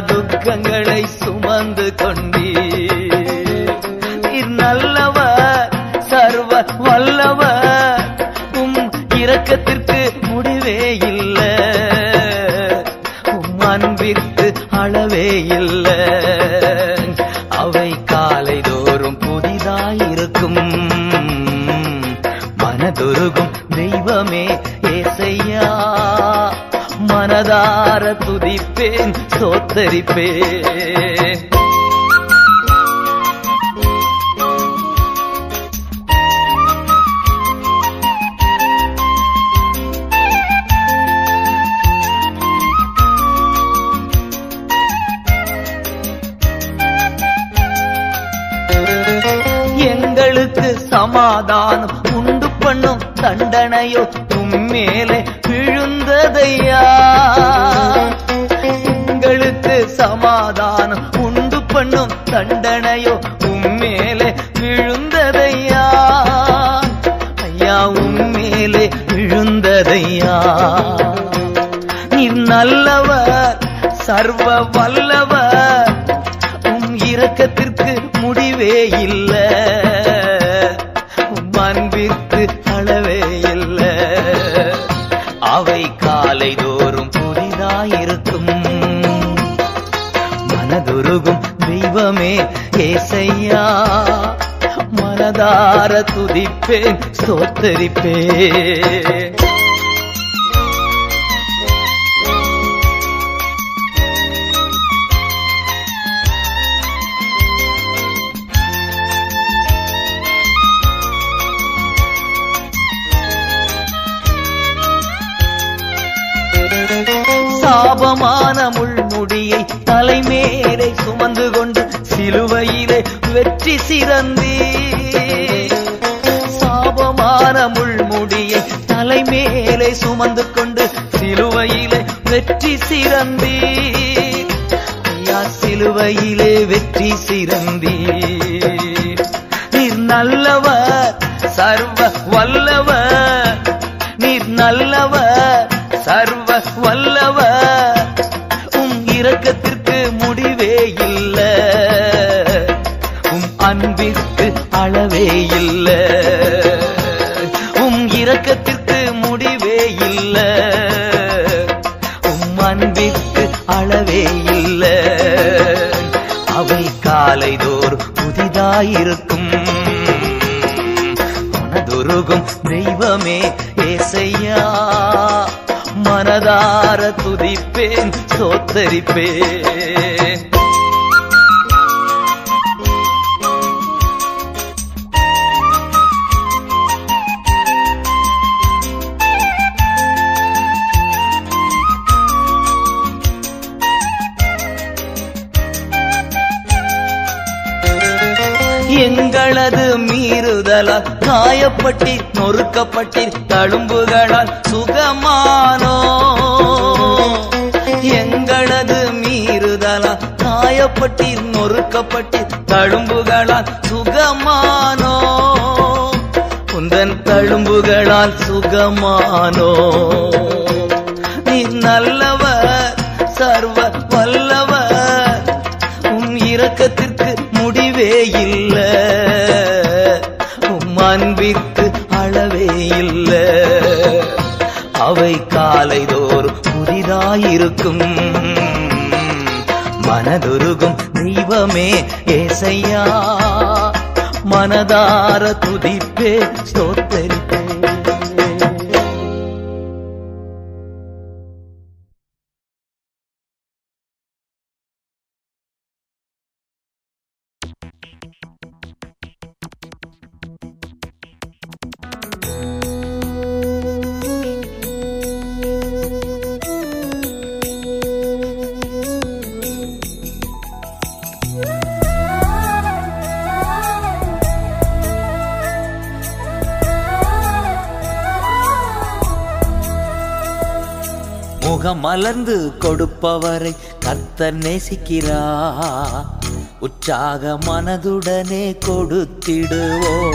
துக்கங்களை சுமந்து கொண்டீர். நீர் நல்லவர் சர்வ வல்லவர் உம் இரக்கத்திற்கு முடிவே இல்லை. உம் அன்பிற்கு அளவே இல்லை. அவை காலைதோறும் புதிதாயிருக்கும். மனதுருகும் தெய்வமே ஏசையா. மனதார துதிப்பேன் சோத்தரிப்பேன். எங்களுக்கு சமாதானம் உண்டு பண்ணும் தண்டனையோ உம்மேலே கதையா? உங்களுக்கு சமாதானம் உண்டு பண்ணும் தண்டனையோ உம்மேலே விழுந்ததையா? ஐயா உம்மேலே விழுந்ததையா? நீர் நல்லவர் சர்வ வல்லவர். உம் இரக்கத்திற்கு முடிவே இல்லை. மனதார துதிப்பேன் சோத்தரிப்பேன். சாபமான முள்முடியை தலைமேரை சுமந்து கொண்டு சிலுவையிலே வெற்றி சிறந்தி முடியை தலைமேலே சுமந்து கொண்டு சிலுவையிலே வெற்றி சிறந்தி ஐயா சிலுவையிலே வெற்றி சிறந்தி நீர் நல்லவர் சர்வ வல்லவர். தரிப்பே எங்களது மீறுதலால் காயப்பட்டி நொறுக்கப்பட்டி தழும்புகள் காயப்பட்டீர் நொறுக்கப்பட்டீர் தழும்புகளால் சுகமானோ? உந்தன் தழும்புகளால் சுகமானோ? நீ நல்லவர் சர்வ வல்லவர். உம் இரக்கத்திற்கு முடிவே இல்லை. உம் அன்பிற்கு அளவே இல்லை. அவை காலைதோறும் புதிதாயிருக்கும். மனதுருகும் தெய்வமே ஏசையா. மனதார துதிப்பே ஸ்தோத்த முகம் மலர்ந்து கொடுப்பவரை கர்த்தர் நேசிக்கிறா உற்சாக மனதுடனே கொடுத்திடுவோ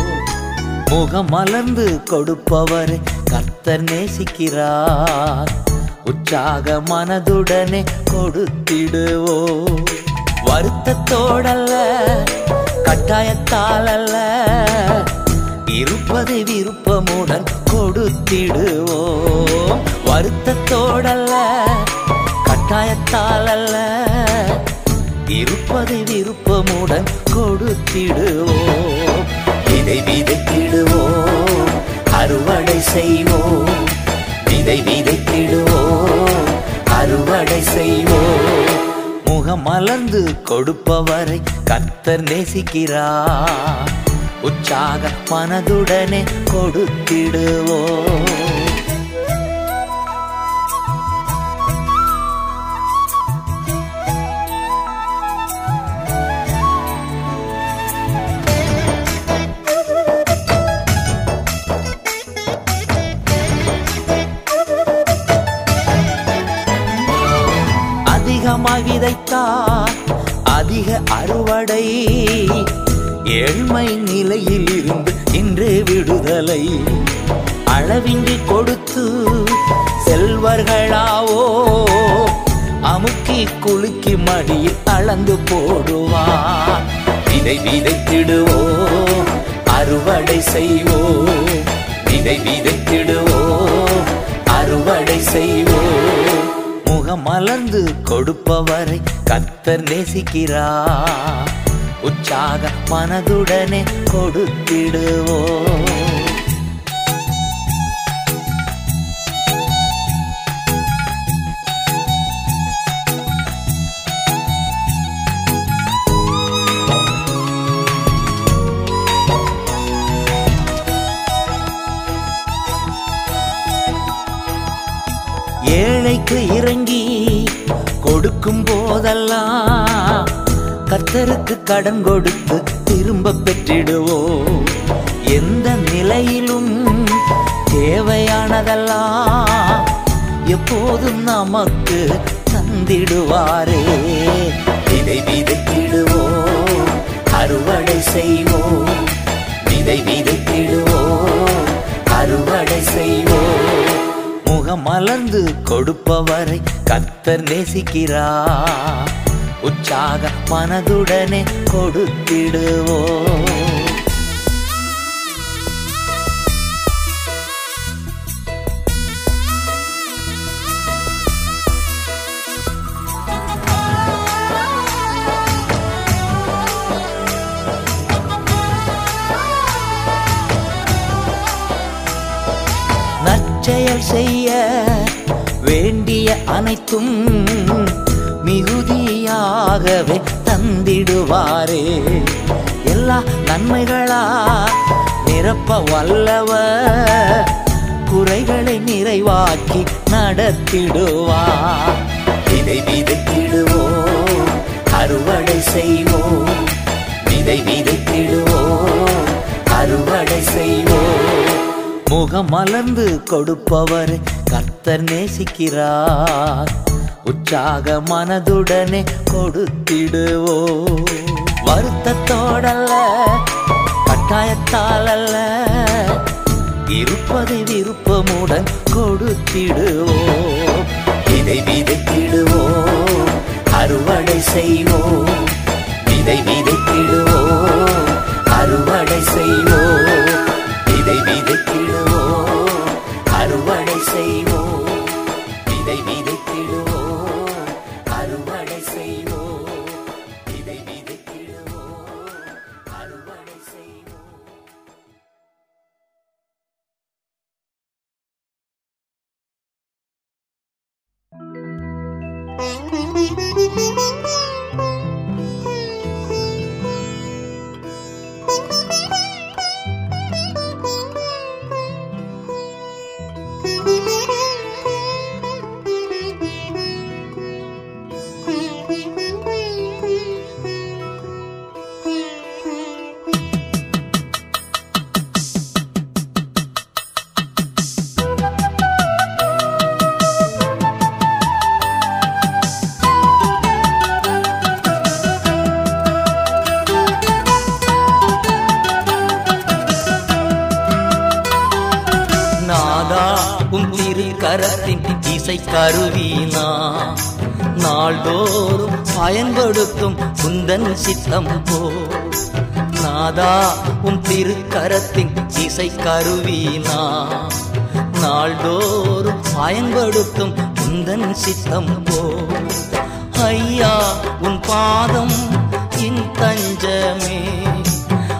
முகம் மலர்ந்து கொடுப்பவர் கர்த்தர் நேசிக்கிறார். உற்சாக மனதுடனே கொடுத்திடுவோ வருத்தத்தோடல்ல கட்டாயத்தால் அல்ல இருப்பது விருப்பமுடன் கொடுத்திடுவோம். வருத்தத்தோடல்ல கட்டாயத்தால் அல்ல இருப்பது விருப்பமுடன் கொடுத்திடுவோம். விதை விதைத்திடுவோம் அறுவடை செய்வோம். விதை விதைத்திடுவோம் அறுவடை செய்வோம். முகம் மலர்ந்து கொடுப்பவரை கத்தர் நேசிக்கிறார். உற்சாக மனதுடனே கொடுத்திடுவோ. அதிகமாய் விதைத்தார் அதிக அறுவடை. ஏழ்மை நிலையில் இருந்து இன்று விடுதலை. அளவின்றி கொடுத்து செல்வர்களாவோ அமுக்கி குலுக்கி மடியில் அளந்து போடுவார். விதை விதைத்திடுவோ அறுவடை செய்வோ. விதை விதைத்திடுவோ அறுவடை செய்வோ. முகமலர்ந்து கொடுப்பவரை கத்தர் நேசிக்கிறார். உற்சாக மனதுடனே கொடுத்திடுவோ. ஏழைக்கு இறங்கி கொடுக்கும் போதெல்லாம் கர்த்தருக்கு கடன் கொடுத்து திரும்ப பெற்றிடுவோம் எந்த நிலையிலும் தேவையானதெல்லாம் எப்போதும் நமக்கு தந்திடுவாரே. விதை விதைத்திடுவோம் அறுவடை செய்வோம் விதை விதைத்திடுவோம் அறுவடை செய்வோம் முகமலர்ந்து கொடுப்பவரை கத்தர் நேசிக்கிறார். உற்சாக மனதுடனே கொடுத்திடுவோம் நற்செயல் செய்ய வேண்டிய அனைத்தும் மிகுதியாகவே தந்திடுவாரே. எல்லா நன்மைகளா நிரப்ப வல்லவ குறைகளை நிறைவாக்கி நடத்திடுவார் விதை விதைத்திடுவோம் அறுவடை செய்வோம். விதை விதைத்திடுவோம் அறுவடை செய்வோம். முகம் மலர்ந்து கொடுப்பவர் கர்த்தர் நேசிக்கிறார். உற்சாக மனதுடனே கொடுத்திடுவோ. வருத்தத்தோடல்ல கட்டாயத்தால் அல்ல இருப்பதை விருப்பமுடன் கொடுத்திடுவோ. விதை விதைத்திடுவோம் அறுவடை செய்வோ. விதை விதைத்திடுவோம் அறுவடை செய்வோ. விதை விதைத்திடுவோம் சித்தம் போ. நாதா உன் திருக்கரத்தின் இசை கருவினா. நாள்தோறும் பயன்படுத்தும் உந்தன் சித்தம் போ. ஐயா உன் பாதம் என் தஞ்சமே.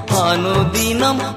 அனுதினம்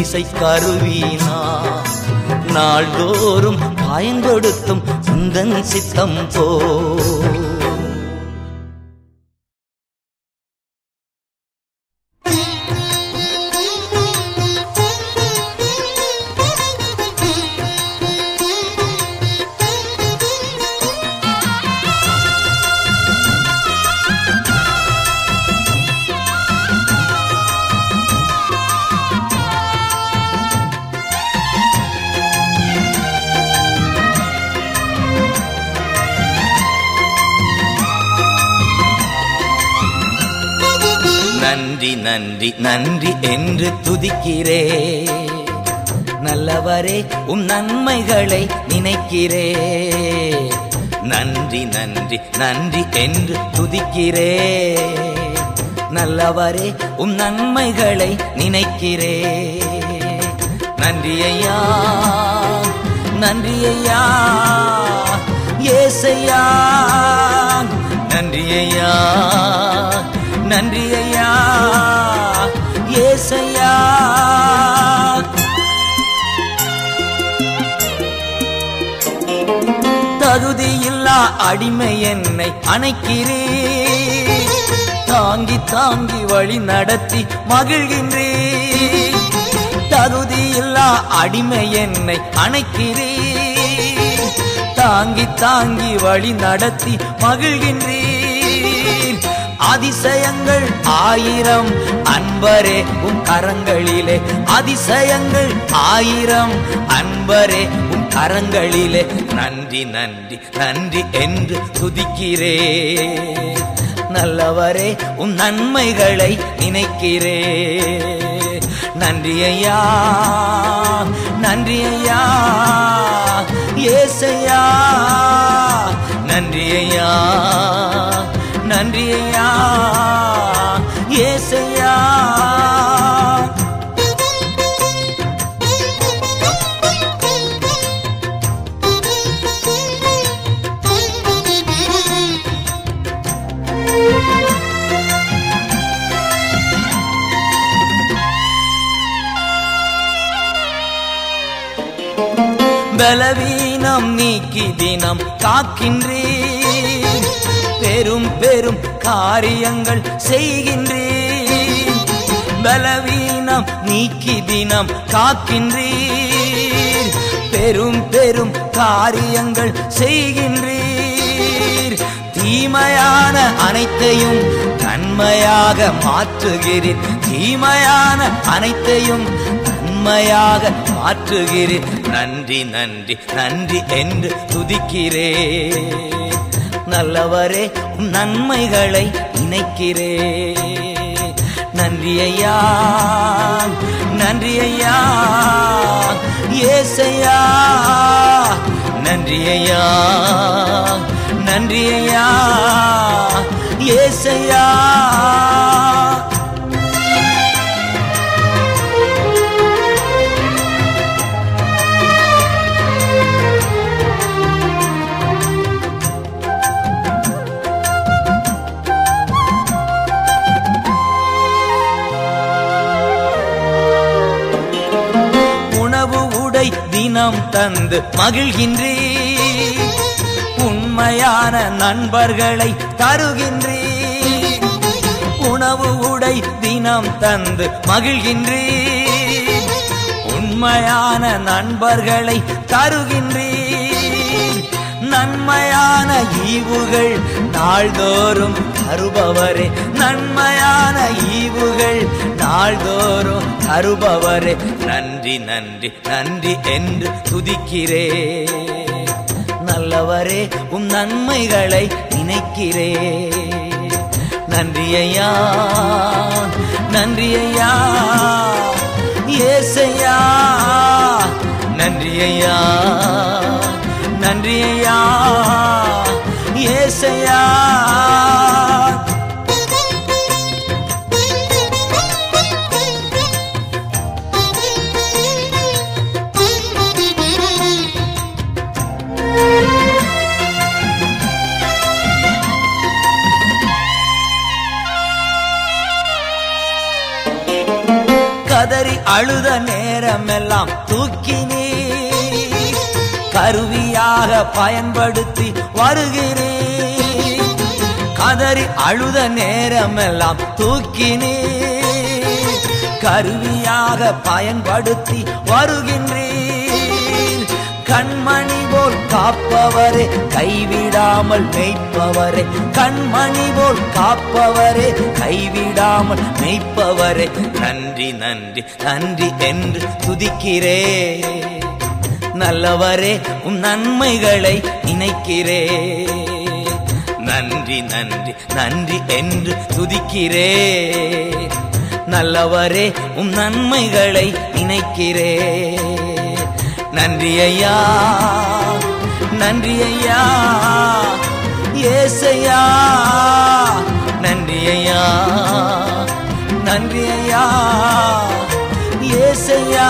இசை கருவினா நாள்தோறும் பயன்படுத்தும் சிந்தன் சித்தம் போ. துதிக்கிறே. நன்றி நன்றி நன்றி என்று துதிக்கிறே. நல்லவரே உம் நன்மைகளை நினைக்கிறே. நன்றி ஐயா நன்றி ஐயா ஏசையா. நன்றி ஐயா நன்றி ஐயா தகுதியில்லா அடிமை என்னை அணைக்கிறே. தாங்கி தாங்கி வழி நடத்தி மகிழ்கின்றே. தகுதியில்லா அடிமை என்னை அணைக்கிறே. தாங்கி தாங்கி வழி நடத்தி மகிழ்கின்றீர் அதிசயங்கள் ஆயிரம் அன்பரே உன் கரங்களிலே. அதிசயங்கள் ஆயிரம் அன்பரே உன் கரங்களிலே. நன் நன்றி நன்றி நன்றி என்று துதிக்கிறே. நல்லவரே உன் நன்மைகளை நினைக்கிறே. நன்றி ஐயா நன்றி ஐயா ஏசையா நன்றி ஐயா நன்றி ஐயா பலவீனம் நீக்கி தினம் காக்கின்றே பெரும் பெரும் காரியங்கள் செய்கின்றே பலவீனம் நீக்கி தினம் காக்கின்றீர். பெரும் பெரும் காரியங்கள் செய்கின்றீர். தீமையான அனைத்தையும் நன்மையாக மாற்றுகிறேன் தீமையான அனைத்தையும் நன்மையாக மாற்றுகிறேன் நன்றி நன்றி நன்றி என்று துதிக்கிறே நல்லவரே நன்மைகளை நினைக்கிறே நன்றி ஐயா நன்றி ஐயா ஏசையா. நன்றி ஐயா நன்றி ஐயா ஏசையா. தந்து மகிழ்கின்றே. உண்மையான நண்பர்களை தருகின்றே. உணவு உடை தினம் தந்து மகிழ்கின்றே. உண்மையான நண்பர்களை தருகின்றே. நன்மையான ஈவுகள் நாள்தோறும் தருபவரே. நன்மையான ஈவுகள் நாள்தோறும் தருபவரே நன்றி நன்றி நன்றி என்று துதிக்கிறே. நல்லவரே உம் நன்மைகளை நினைக்கிறே. நன்றி ஐயா நன்றி ஐயா ஏசையா. நன்றி ஐயா நன்றி ஐயா ஏசையா. அழுத நேரமெல்லாம் தூக்கினே கருவியாக பயன்படுத்தி வருகிறே கதறி அழுத நேரமெல்லாம் தூக்கினே கருவியாக பயன்படுத்தி வருகின்றேன். கண்மணி காப்பவரே கைவிடாமல் மெய்ப்பவரே. கண்மணி போல் காப்பவரே கைவிடாமல் மெய்ப்பவரே. நன்றி நன்றி நன்றி என்று துதிக்கிறே. நல்லவரே உம் நன்மைகளை நினைக்கிறே. நன்றி நன்றி நன்றி என்று துதிக்கிறே. நல்லவரே உம் நன்மைகளை நினைக்கிறே. நன்றி ஐயா. நன்றி ஐயா ஏசையா? நன்றி ஐயா நன்றி ஐயா ஏசையா?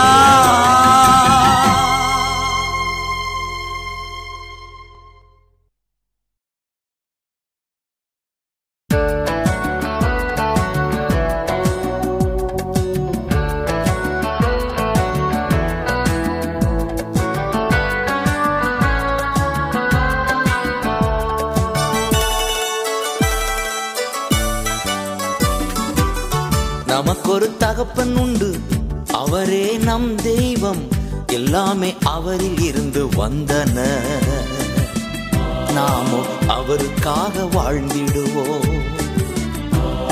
ஒரு தகப்பன் உண்டு. அவரே நம் தெய்வம். எல்லாமே அவரில் இருந்து வந்தன. நாமோ அவருக்காக வாழ்ந்திடுவோம்.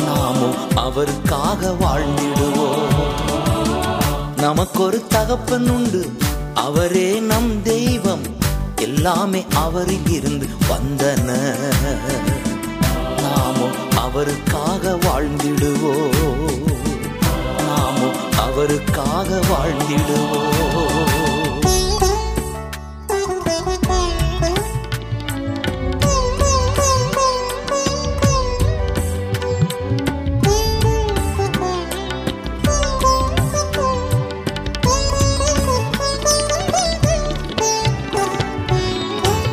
நாமோ அவருக்காக வாழ்ந்திடுவோம். நமக்கொரு தகப்பன் உண்டு. அவரே நம் தெய்வம். எல்லாமே அவரில் இருந்து வந்தன. நாமோ அவருக்காக வாழ்ந்திடுவோம். அவருக்காக வாழ்ந்திடுவோம்.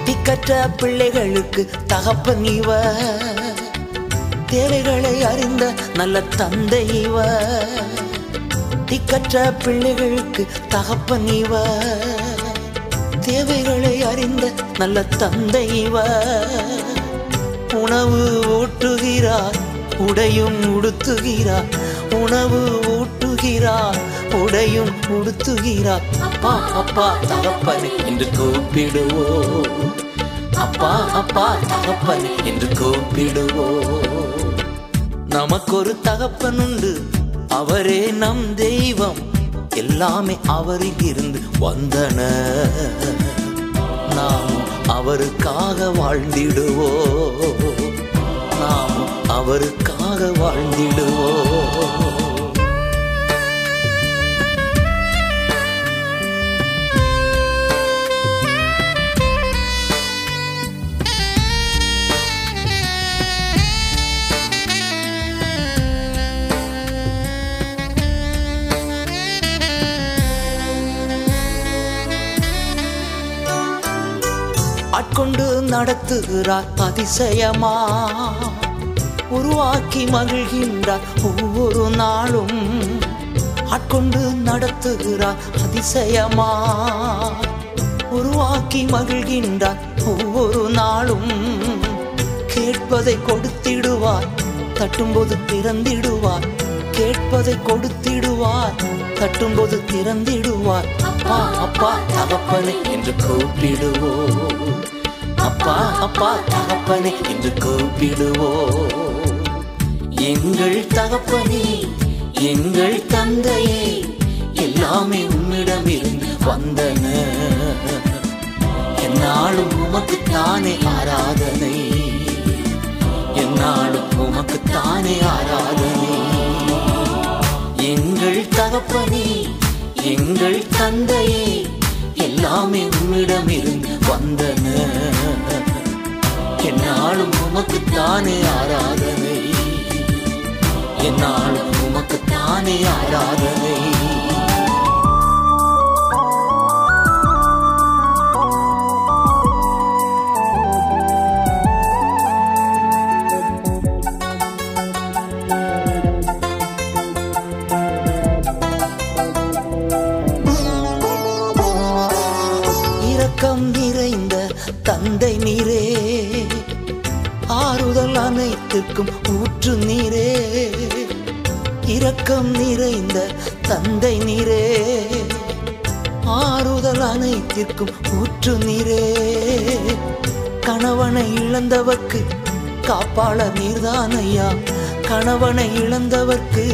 திக்கற்ற பிள்ளைகளுக்கு தகப்பன் இவ தேவைகளை அறிந்த நல்ல தந்தை இவ கட்டி கற்ற பிள்ளைகளுக்கு தகப்பன் இவ தேவைகளை அறிந்த நல்ல தந்தை இவ உணவு ஊட்டுகிறார் உடையும் உடுத்துகிறார். உணவு ஊட்டுகிறார் உடையும் உடுத்துகிறார். அப்பா அப்பா தகப்பனே என்று கூப்பிடுவோ அப்பா அப்பா தகப்பனே என்று கூப்பிடுவோம். நமக்கொரு தகப்பன் உண்டு. அவரே நம் தெய்வம். எல்லாமே அவரில் இருந்து வந்தன. நாம் அவருக்காக வாழ்ந்திடுவோ நாம் அவருக்காக வாழ்ந்திடுவோ ஆட்கொண்டு நடத்துகிறார் அதிசயமா. உருவாக்கி மகிழ்கின்றார் ஒவ்வொரு நாளும். ஆட்கொண்டு நடத்துகிறார் அதிசயமா. உருவாக்கி மகிழ்கின்றார் ஒவ்வொரு நாளும். கேட்பதை கொடுத்திடுவார் தட்டும்போது திறந்திடுவார். கேட்பதை கொடுத்திடுவார் தட்டும்போது திறந்திடுவார். அப்பா அப்பா தகப்பனை என்று கூப்பிடுவோம். அப்பா அப்பா தகப்பனே என்று கூப்பிடுவோம் எங்கள் தகப்பனே எங்கள் தந்தையே எல்லாமே உம்மிடம் வந்தன. என்னாலும் உமக்குத்தானே ஆராதனை. என்னாலும் உமக்குத்தானே ஆராதனை. எங்கள் தகப்பனே எங்கள் தந்தையே எல்லாமே உம்மிடம் வந்தன. என்னாலும் உமக்குத்தானே ஆராதனை. என்னாலும் உமக்குத்தானே ஆராதனை. அனைத்துக்கும் ஊற்று நீரே. இரக்கம் நிறைந்த தந்தை நீரே. ஆறுதல் அனைத்திற்கும் ஊற்று நீரே. கணவனை இழந்தவர்க்கு நீர்தான் ஐயா கணவனை இழந்தவர்க்கு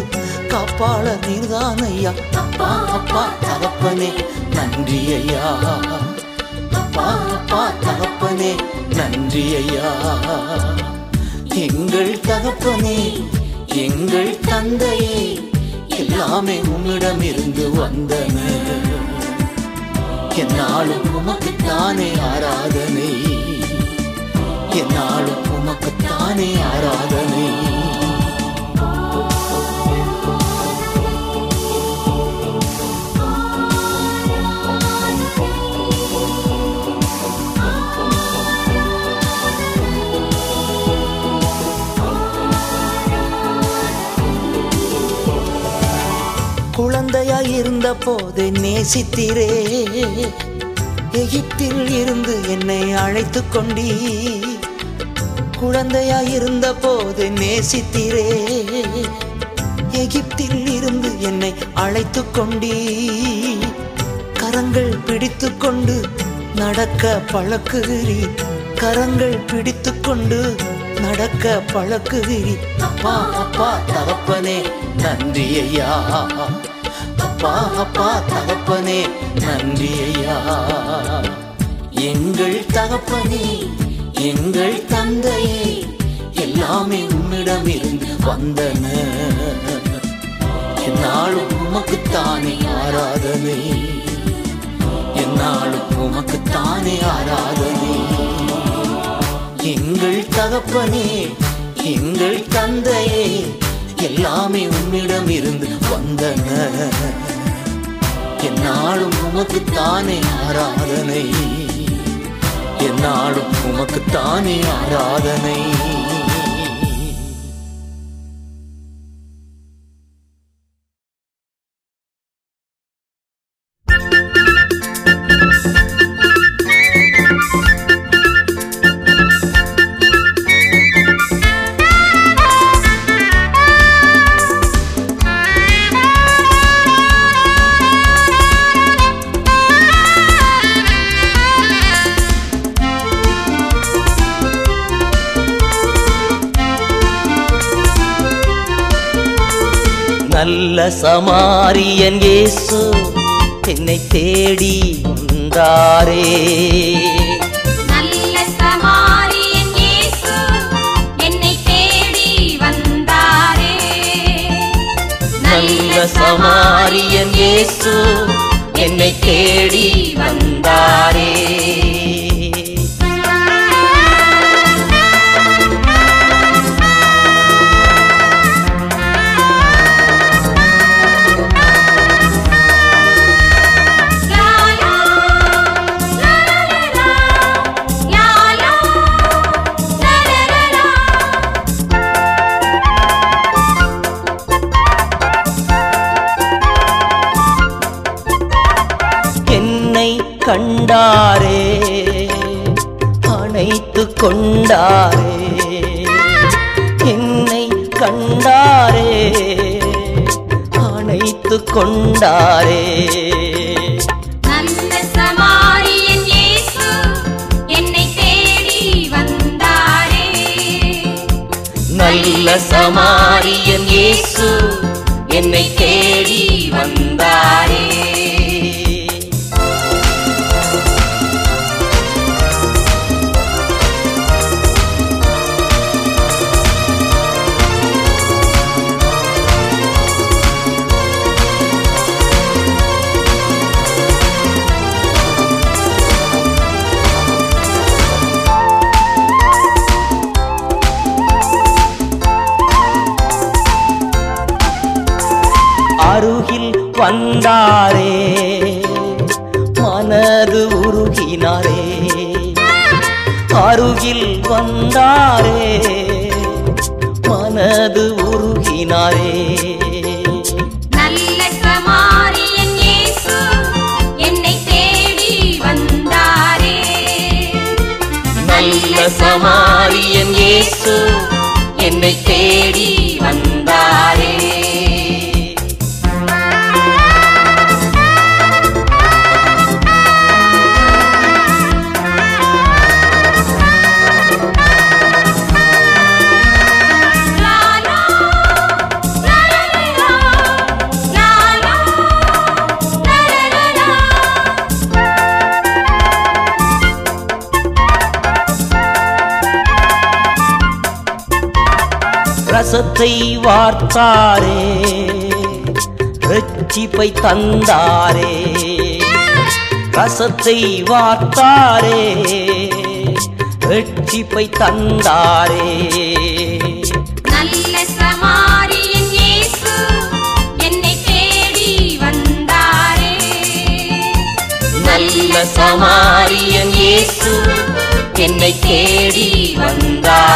நீர்தான் ஐயா அப்பா அப்பா தகப்பனே நன்றி ஐயா அப்பா அப்பா தகப்பனே நன்றி ஐயா எங்கள் தகப்பனே எங்கள் தந்தையே எல்லாமே உம்மிடம் இருந்து வந்தன. என்னாலும் உமக்குத்தானே ஆராதனை. என்னாலும் உமக்குத்தானே ஆராதனை. இருந்த போது நேசித்தீரே. எகிப்தில் இருந்து என்னை அழைத்து கொண்டீ குழந்தையாயிருந்த போது நேசித்தீரே. எகிப்தில் இருந்து என்னை அழைத்து கொண்டீ கரங்கள் பிடித்து கொண்டு நடக்க பழக்குகிறீ கரங்கள் பிடித்து கொண்டு நடக்க பழக்குகிறீ அப்பா அப்பா தகப்பனே நன்றி ஐயா அப்பா அப்பா தகப்பனே நன்றி ஐயா எங்கள் தகப்பனே எங்கள் தந்தையே எல்லாமே உம்மிடம் வந்தன. என்னாலும் உமக்குத்தானே ஆராதனை. என்னாலும் உமக்குத்தானே ஆராதனை. எங்கள் தகப்பனே எங்கள் தந்தையே எல்லாமே உம்மிடம் இருந்து வந்தன. என்னாலும் உமக்கு தானே ஆராதனை. என்னாலும் உமக்கு தானே ஆராதனை. சமாரியன் இயேசு என்னை தேடி வந்தாரே. நல்ல சமாரியன் இயேசு என்னை தேடி வந்தாரே. கண்டாரே. அணைத்து கொண்டாரே. என்னை கண்டாரே. அணைத்து கொண்டாரே. நல்ல சமாரியன் இயேசு என்னை பார்த்தாரே ரட்சிப்பை தந்தாரே ரசத்தை வார்த்தாரே ரட்சிப்பை தந்தாரே. நல்ல சமாரியன் இயேசு என்னை தேடி வந்தார்.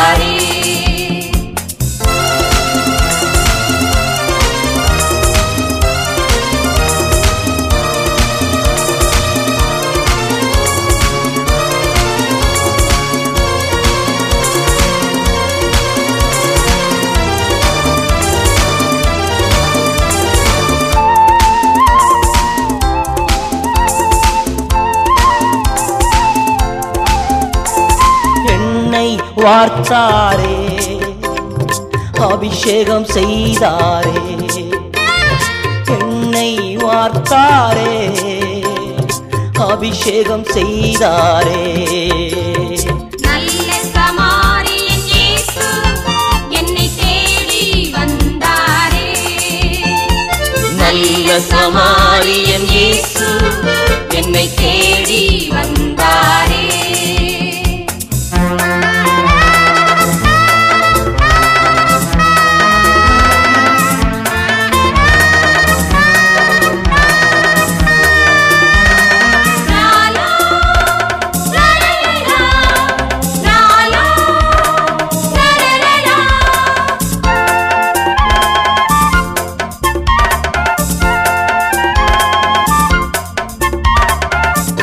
வார்த்தாரே அபிஷேகம் செய்தாரே. என்னை வார்த்தாரே. அபிஷேகம் செய்தாரே. நல்ல சமாரியன் இயேசு என்னை தேடி வந்தாரே.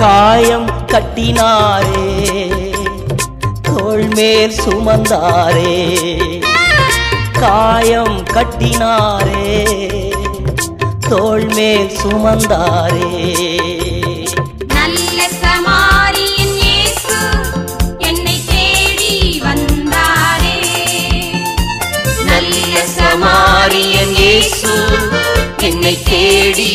காயம் கட்டினாரே தோள்மேல் சுமந்தாரே காயம் கட்டினாரே தோள்மேல் சுமந்தாரே. சமாரியன் இயேசு என்னை தேடி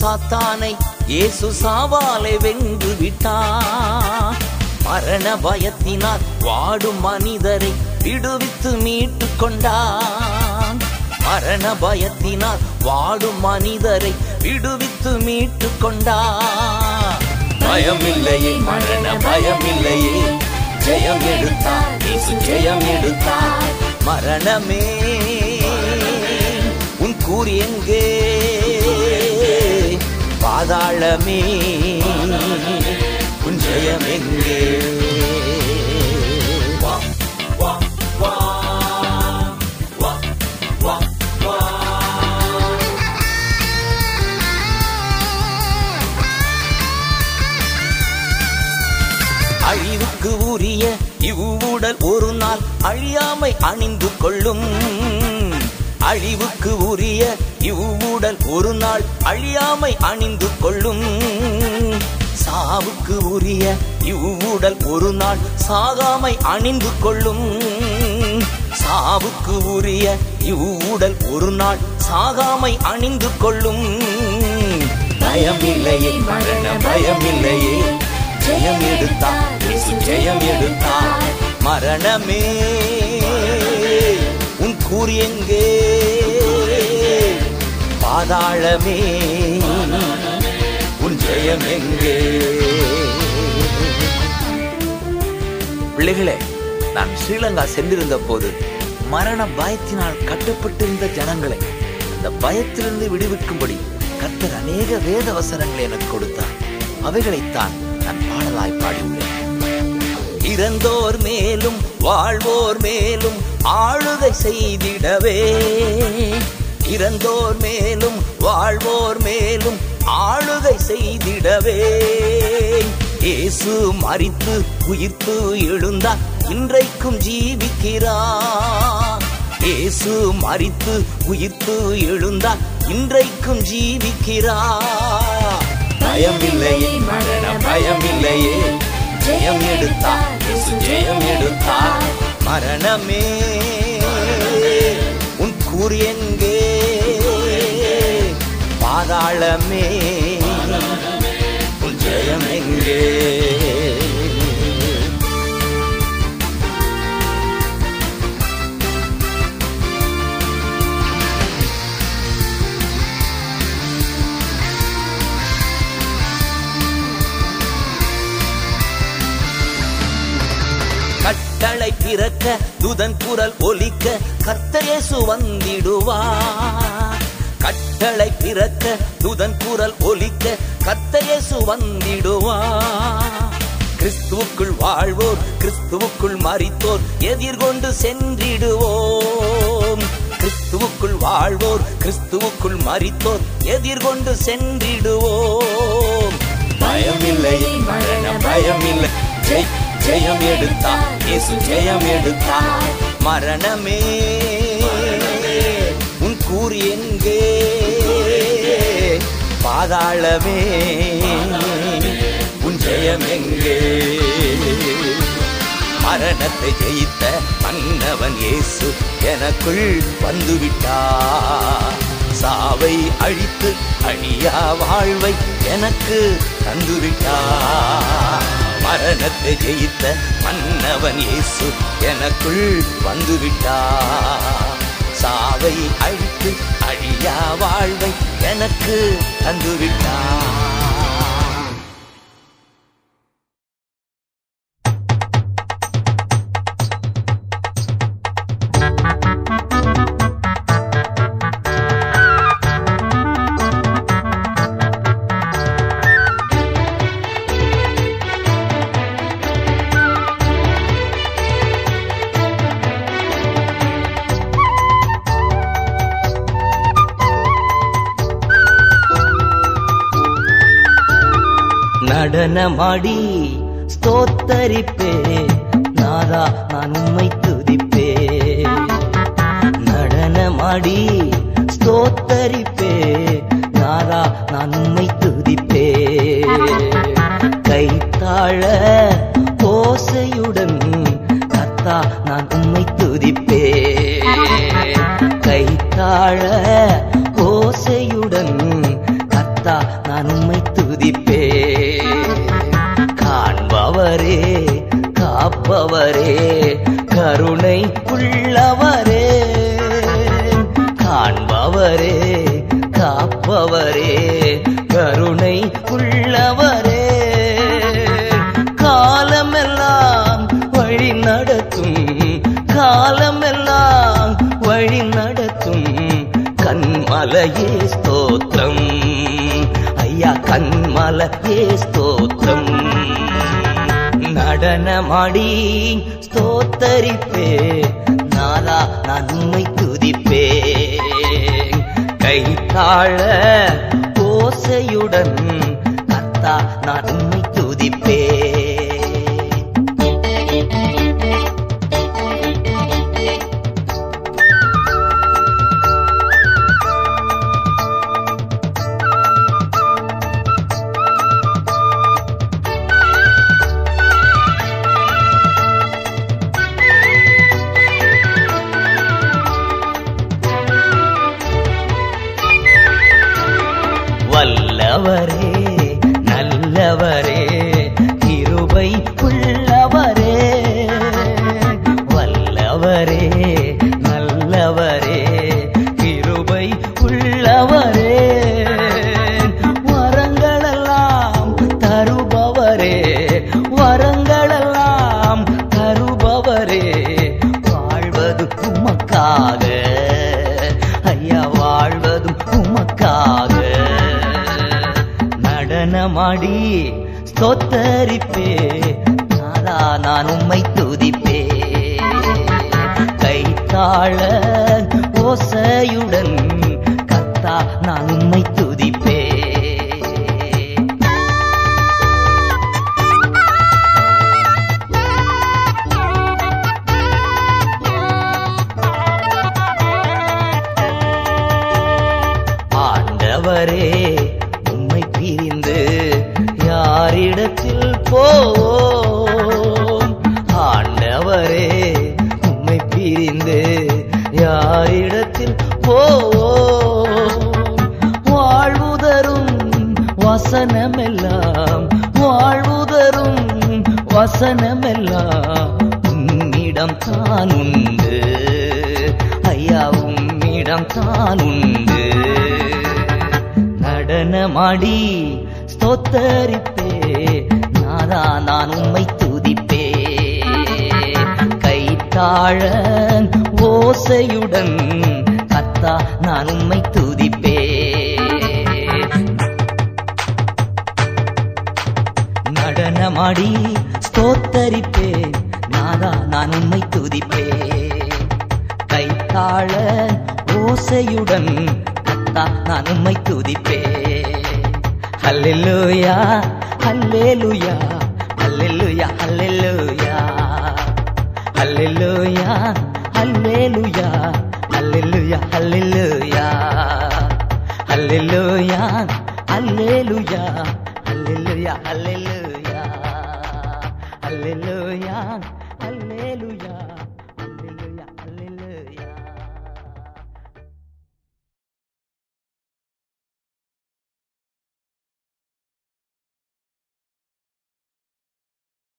சாத்தானை இயேசு சாவாலை வென்று விட்டார். மரண பயத்தினால் வாடும் மனிதரை விடுவித்து மீட்டு கொண்டான் மரண பயத்தினால் வாடும் மனிதரை விடுவித்து மீட்டு கொண்டான் பயமில்லையே மரண பயமில்லையே. ஜெயம் எடுத்தார் இயேசு ஜெயம் எடுத்தார். மரணமே உன் கூறி எங்கே? பாதாளமே. உன் ஜெயம் எங்கே? அழிவுக்கு உரிய இவ்வுடல் ஒரு நாள் அழியாமை அணிந்து கொள்ளும். அழிவுக்கு உரிய இவ்வுடல் ஒரு நாள் அழியாமை அணிந்து கொள்ளும். சாவுக்கு உரிய இவ்வுடல் ஒரு நாள் சாகாமை அணிந்து கொள்ளும். சாவுக்கு உரிய இவ்வுடல் ஒரு நாள் சாகாமை அணிந்து கொள்ளும். பயமில்லையே மரண பயமில்லையே. ஜெயம் எடுத்தார் ஜெயம் எடுத்தார். மரணமே கூறி எங்கே பாதாளமே உன் ஜெயம் எங்கே பிள்ளைகளே நான் ஸ்ரீலங்கா சென்றிருந்த போது மரண பயத்தினால் கட்டப்பட்டிருந்த ஜனங்களை அந்த பயத்திலிருந்து விடுவிக்கும்படி கர்த்தர் அநேக வேத வசனங்களை எனக்கு கொடுத்தார். அவைகளைத்தான் நான் பாடலாய் பாடியுள்ளேன். இறந்தோர் மேலும் வாழ்வோர் மேலும் ஆளுகை செய்திடவே. இறந்தோர் மேலும் வாழ்வோர் மேலும் ஆளுகை செய்திடவே. இயேசு மறித்து உயிர்த்து எழுந்தார் இன்றைக்கும் ஜீவிக்கிறார். இயேசு மறித்து உயிர்த்து எழுந்தார் இன்றைக்கும் ஜீவிக்கிறார். பயமில்லையே மரண பயமில்லையே. ஜெயம் எடுத்தார் ஜெயம் எடுத்தார். மரணமே. உன் கூறி எங்கே? பாதாளமே. உன் ஜெயம் எங்கே? கட்டளை பிறக்க துதன் குரல் ஒலிக்க கர்த்தரேசு வந்திடுவார். கட்டளை பிறக்க துதன் குரல் ஒலிக்க கர்த்தரேசு வந்திடுவார். கிறிஸ்துவுக்குள் வாழ்வோர் கிறிஸ்துவுக்குள் மறித்தோர் எதிர்கொண்டு சென்றிடுவோம். கிறிஸ்துவுக்குள் வாழ்வோர் கிறிஸ்துவுக்குள் மறித்தோர் எதிர்கொண்டு சென்றிடுவோம். பயமில்லை மரண பயமில்லை. ஜெய். ஜெயம் எடுத்தான் இயேசு ஜெயம் எடுத்தான் மரணமே உன் கூறி எங்கே? பாதாளமே உன் ஜெயம் எங்கே? மரணத்தை ஜெயித்த மன்னவன் இயேசு எனக்குள் வந்துவிட்டா. சாவை அழித்து அழியா வாழ்வை எனக்கு தந்துவிட்டா. மரணத்தை ஜெயித்த மன்னவன் இயேசு எனக்குள் வந்துவிட்டா சாவை அழித்து அழியா வாழ்வை எனக்கு தந்துவிட்டான் நடனமாடி ஸ்தோத்தரிப்பே. நாதா நான் உண்மை துதிப்பே. நடனமாடி ஸ்தோத்தரிப்பே. நாதா நான் உண்மை துதிப்பே. கைத்தாழ ஓசையுடன் கத்தா நான் உண்மை துதிப்பே. கைத்தாழ கருணை உள்ளவரே காண்பவரே காப்பவரே கருணை உள்ளவரே நடனமாடி ஸ்தோத்தரிப்பே. நாதா நான் உம்மை துதிப்பே கைத்தாழ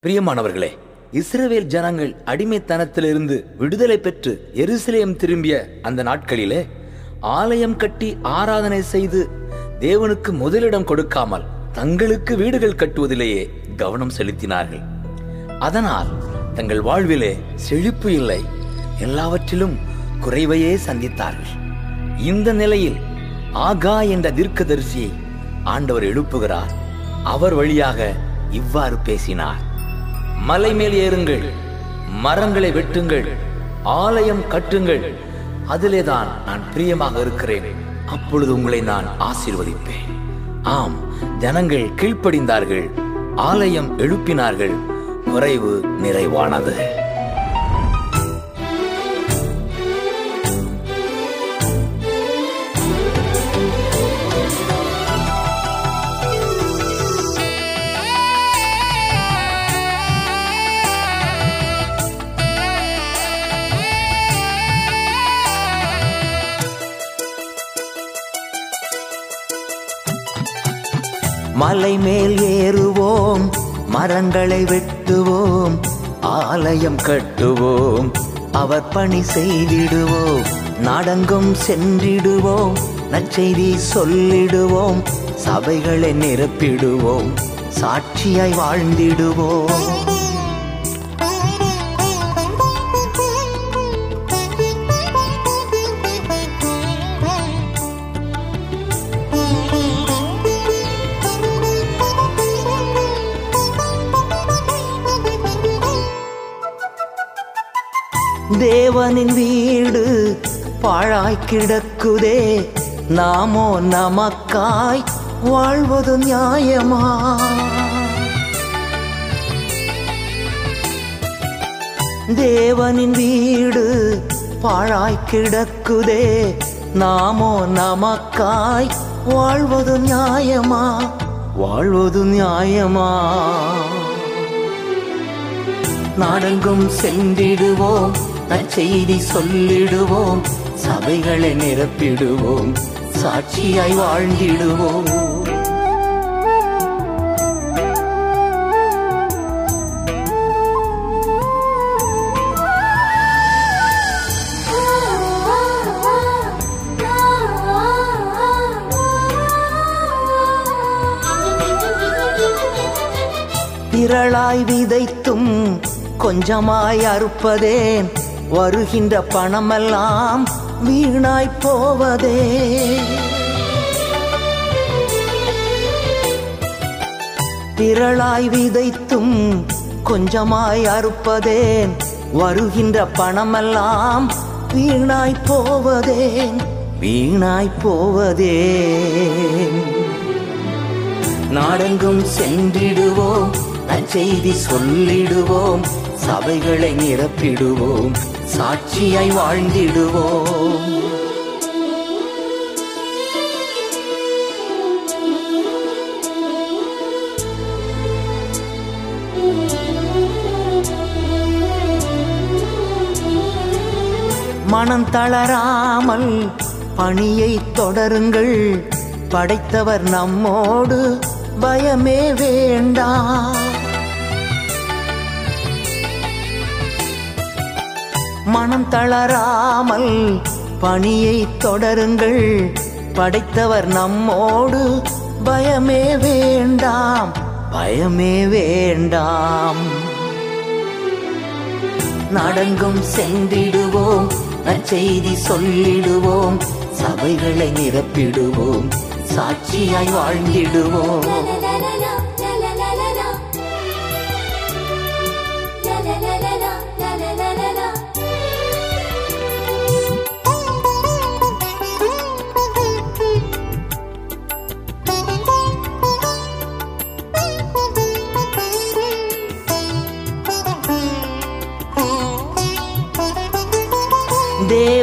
பிரியமானவர்களே இஸ்ரவேல் ஜனங்கள் அடிமைத்தனத்திலிருந்து விடுதலை பெற்று எருசலேம் திரும்பிய அந்த நாட்களிலே ஆலயம் கட்டி ஆராதனை செய்து தேவனுக்கு முதலிடம் கொடுக்காமல் தங்களுக்கு வீடுகள் கட்டுவதிலேயே கவனம் செலுத்தினார்கள். அதனால் தங்கள் வாழ்விலே செழிப்பு இல்லை எல்லாவற்றிலும் குறைவையே சந்தித்தார்கள். இந்த நிலையில் ஆகா என்ற தீர்க்கதரிசியை ஆண்டவர் எழுப்புகிறார். அவர் வழியாக இவ்வாறு பேசினார். மலை மேல் ஏறுங்கள் மரங்களை வெட்டுங்கள் ஆலயம் கட்டுங்கள். அதிலேதான் நான் பிரியமாக இருக்கிறேன். அப்பொழுது உங்களை நான் ஆசீர்வதிப்பேன். ஆம் ஜனங்கள் கீழ்ப்படிந்தார்கள் ஆலயம் எழுப்பினார்கள் குறைவு நிறைவானது. மலை மேல் ஏறுவோம் மரங்களை வெட்டுவோம் ஆலயம் கட்டுவோம் அவர் பணி செய்திடுவோம் நாடெங்கும் சென்றிடுவோம் நற்செய்தி சொல்லிடுவோம் சபைகளை நிரப்பிடுவோம் சாட்சியாய் வாழ்ந்திடுவோம். தேவனின் வீடு பாழாய் கிடக்குதே. நாமோ நமக்காய் வாழ்வது நியாயமா? தேவனின் வீடு பாழாய் கிடக்குதே. நாமோ நமக்காய் வாழ்வது நியாயமா? வாழ்வது நியாயமா? நாடெங்கும் சென்றிடுவோம். நற்செய்தி சொல்லிடுவோம் சபைகளை நிரப்பிடுவோம் சாட்சியாய் வாழ்ந்திடுவோம். திரளாய் விதைத்தும் கொஞ்சமாய் அறுப்பதேன் வருகின்ற பணமெல்லாம் வீணாய் போவதே. திரளாய் விதைத்தும் கொஞ்சமாய் அறுப்பதேன். வருகின்ற பணமெல்லாம் வீணாய் போவதேன். வீணாய் போவதே நாடெங்கும் சென்றிடுவோம் நற்செய்தி சொல்லிடுவோம் சபைகளை நிரப்பிடுவோம். சாட்சியாய் வாழ்ந்திடுவோம். மனம் தளராமல் பணியை தொடருங்கள். படைத்தவர் நம்மோடு பயமே வேண்டாம். மனம் தளராமல் பணியை தொடருங்கள். படைத்தவர் நம்மோடு பயமே வேண்டாம் பயமே வேண்டாம். நடங்கும் சென்றிடுவோம் நற்செய்தி சொல்லிடுவோம் சபைகளை நிரப்பிடுவோம் சாட்சியாய் வாழ்ந்திடுவோம்.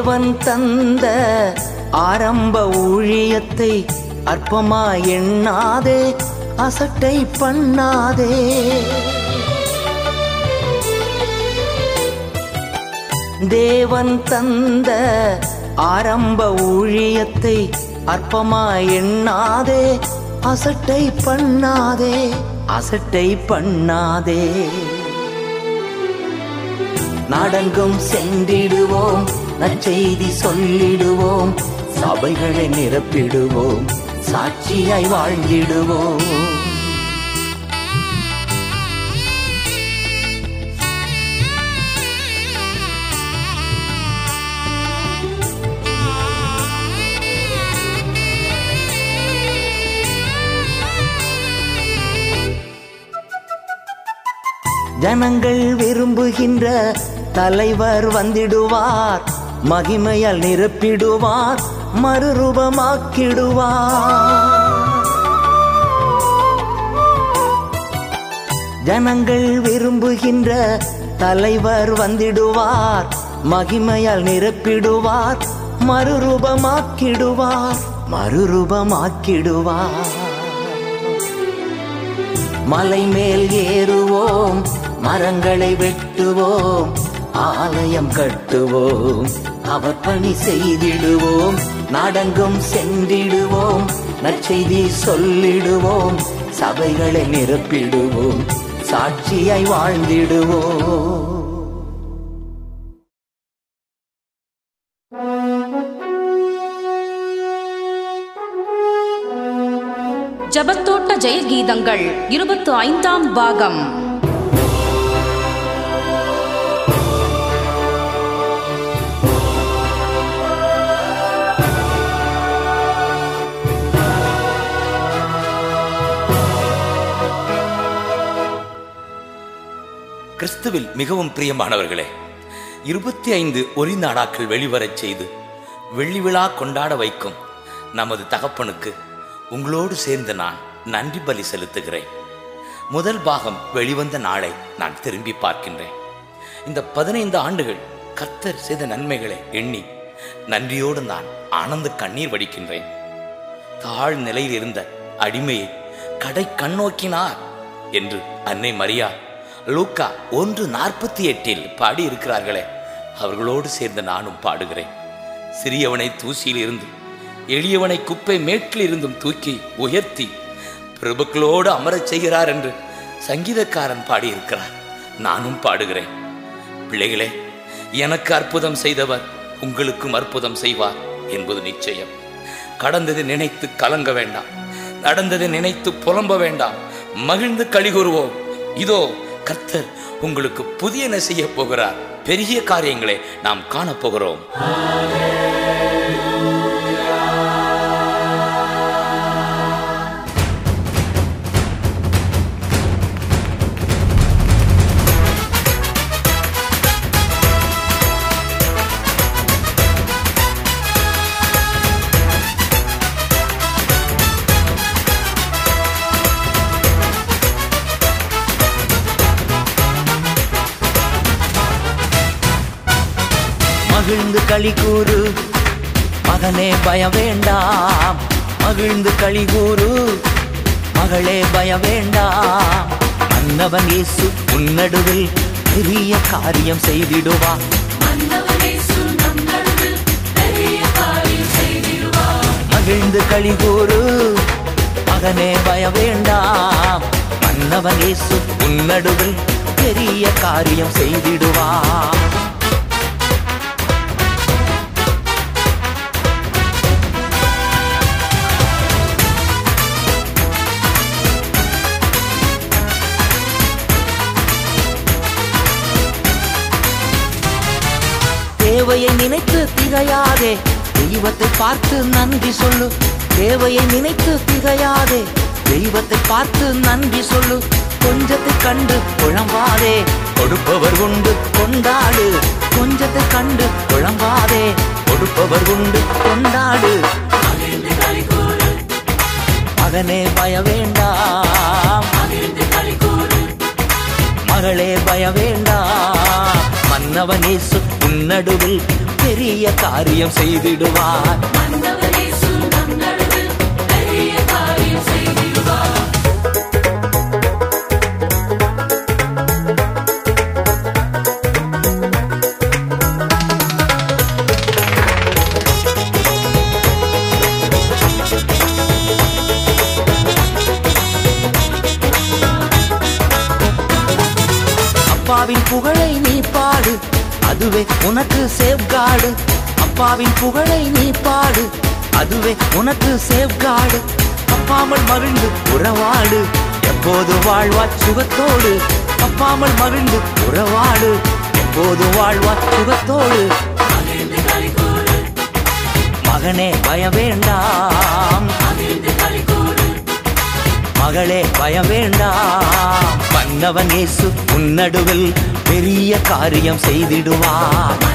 தேவன் தந்த ஆரம்ப ஊழியத்தை அற்பமா எண்ணாதே அசட்டை பண்ணாதே. தேவன் தந்த ஆரம்ப ஊழியத்தை அற்பமா எண்ணாதே அசட்டை பண்ணாதே அசட்டை பண்ணாதே. நாடெங்கும் சென்றிடுவோம் நற்செய்தி சொல்லிடுவோம். சபைகளை நிரப்பிடுவோம். சாட்சியாய் வாழ்ந்திடுவோம். ஜனங்கள் விரும்புகின்ற தலைவர் வந்திடுவார். மகிமையால் நிரப்பிடுவார் மறுரூபமாக்கிடுவார். ஜனங்கள் விரும்புகின்ற தலைவர் வந்திடுவார் மகிமையால் நிரப்பிடுவார் மறுரூபமாக்கிடுவார் மறுரூபமாக்கிடுவார். மலை மேல் ஏறுவோம் மரங்களை வெட்டுவோம் ஆலயம் கட்டுவோம். அவர் பணி செய்திடுவோம் நாடெங்கும் சென்றிடுவோம் நற்செய்தி சொல்லிடுவோம் சபைகளை நிரப்பிடுவோம் சாட்சியை வாழ்ந்திடுவோம். ஜபத்தோட்ட ஜெயகீதங்கள் இருபத்து ஐந்தாம் பாகம். கிறிஸ்துவில் மிகவும் பிரியமானவர்களே இருபத்தி ஐந்து ஒளி நாடாக்கள் வெளிவரச் செய்து வெள்ளி விழா கொண்டாட வைக்கும் நமது தகப்பனுக்கு உங்களோடு சேர்ந்து நான் நன்றி பலி செலுத்துகிறேன். முதல் பாகம் வெளிவந்த நாளை நான் திரும்பி பார்க்கின்றேன். இந்த பதினைந்து ஆண்டுகள் கர்த்தர் செய்த நன்மைகளை எண்ணி நன்றியோடு நான் ஆனந்த கண்ணீர் வடிக்கின்றேன். தாழ் நிலையில் இருந்த அடிமையை கடை கண்ணோக்கினார் என்று அன்னை மரியா லூக்கா ஒன்று நாற்பத்தி எட்டில் பாடி இருக்கிறார்களே அவர்களோடு சேர்ந்து நானும் பாடுகிறேன். சிறியவனை தூசியில் இருந்து எளியவனை குப்பை மேட்டில் இருந்தும் தூக்கி உயர்த்தி பிரபுக்களோடு அமரச் செய்கிறார் என்று சங்கீதக்காரன் பாடியிருக்கிறார். நானும் பாடுகிறேன். பிள்ளைகளே எனக்கு அற்புதம் செய்தவர் உங்களுக்கும் அற்புதம் செய்வார் என்பது நிச்சயம். கடந்தது நினைத்து கலங்க வேண்டாம். நடந்தது நினைத்து புலம்ப வேண்டாம். மகிழ்ந்து கழிகூறுவோம் இதோ கர்த்தர் உங்களுக்கு புதியன செய்ய போகிறார். பெரிய காரியங்களை நாம் காணப்போகிறோம் மகிழ்ந்து களி கூறு மகனே பய வேண்டாம். மகிழ்ந்து களி கூறு மகளே பய வேண்டாம். அன்னவன் இயேசு உன்னடுவில் பெரிய காரியம் செய்திடுவா. மகிழ்ந்து களி கூறு மகனே பய வேண்டாம். மன்னவன் இயேசு உன்னடுவில் பெரிய காரியம் செய்திடுவா. தேவையை நினைத்து திகையாதே. தெய்வத்தை பார்த்து நன்றி சொல்லு. தேவையை நினைத்து திகையாதே. தெய்வத்தை பார்த்து நன்றி சொல்லு. கொஞ்சத்தை கண்டு குழம்பாதே கொடுப்பவர் உண்டு கொண்டாடு. கொஞ்சத்தை கண்டு குழம்பாதே கொடுப்பவர் உண்டு கொண்டாடு. மகனே பய வேண்டாம் மகளே பய வேண்டாம் மன்னவனே சுத்த உன்னடுவில் பெரிய காரியம் செய்திடுவார். அதுவே உனக்கு சேவ்காடு அப்பாவின் புகழை நீ பாடு. அதுவே உனக்கு சேவ்காடு அப்பாமல் மகிழ்ந்து உறவாடு. எப்போது வாழ்வா சுகத்தோடு. அப்பாமல் மகிழ்ந்து உறவாடு. எப்போது வாழ்வா சுகத்தோடு. மகனே பய வேண்டாம் மகளே பய வேண்டாம் வந்தவன் இயேசு உன்னடுவில் பெரிய காரியம் செய்திடுவார்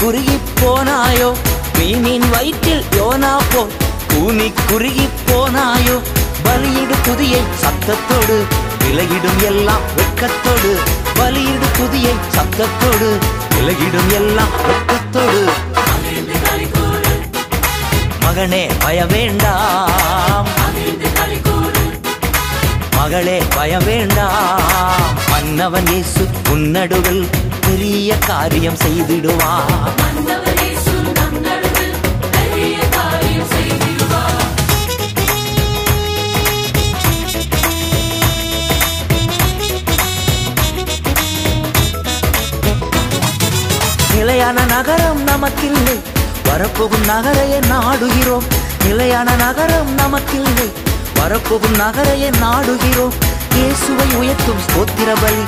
குறுகி போனாயோ மீனின் வயிற்றில் யோனா போல் கூனி குறுகி போனாயோ பலியிடு புதியை சத்தத்தோடு. விலகிடும் எல்லாம் வெட்கத்தோடு. பலியிடு புதியை சத்தத்தோடு. விலகிடும் எல்லாம் வெட்கத்தோடு. மகனே பய வேண்டாம் மகளே பயம் வேண்டாம் மன்னவன் இயேசு உன்னடுவில் பெரிய காரியம் செய்திடுவா. நிலையான நகரம் நமக்கில்லை. வரப்போகும் நகரையே நாடுகிறோம். நிலையான நகரம் நமக்கில்லை. வரப்போகும் நகரையே நாடுகிறோம். இயேசுவை உயர்த்தும் ஸ்தோத்திர பலி.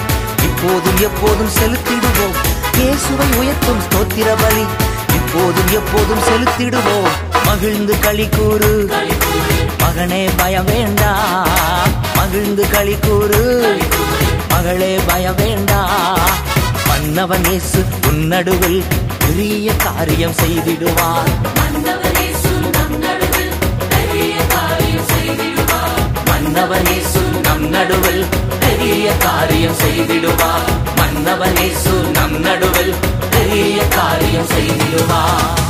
இப்போதும் எப்போதும் செலுத்திடுவோம். இயேசுவை உயர்த்தும் ஸ்தோத்திர பலி. இப்போதும் எப்போதும் செலுத்திடுவோம். மகிழ்ந்து களி கூறு. மகனே பய வேண்டாம் மகிழ்ந்து களி கூறு. மகளே பய வேண்டாம் மன்னவன் இயேசு உன்னடுவில் பெரிய காரியம் செய்திடுவான் மன்னவனேசு நம் நடுவில் பெரிய காரியம் செய்திடுவார் மன்னவனேசு நம் நடுவில் பெரிய காரியம் செய்திடுவார்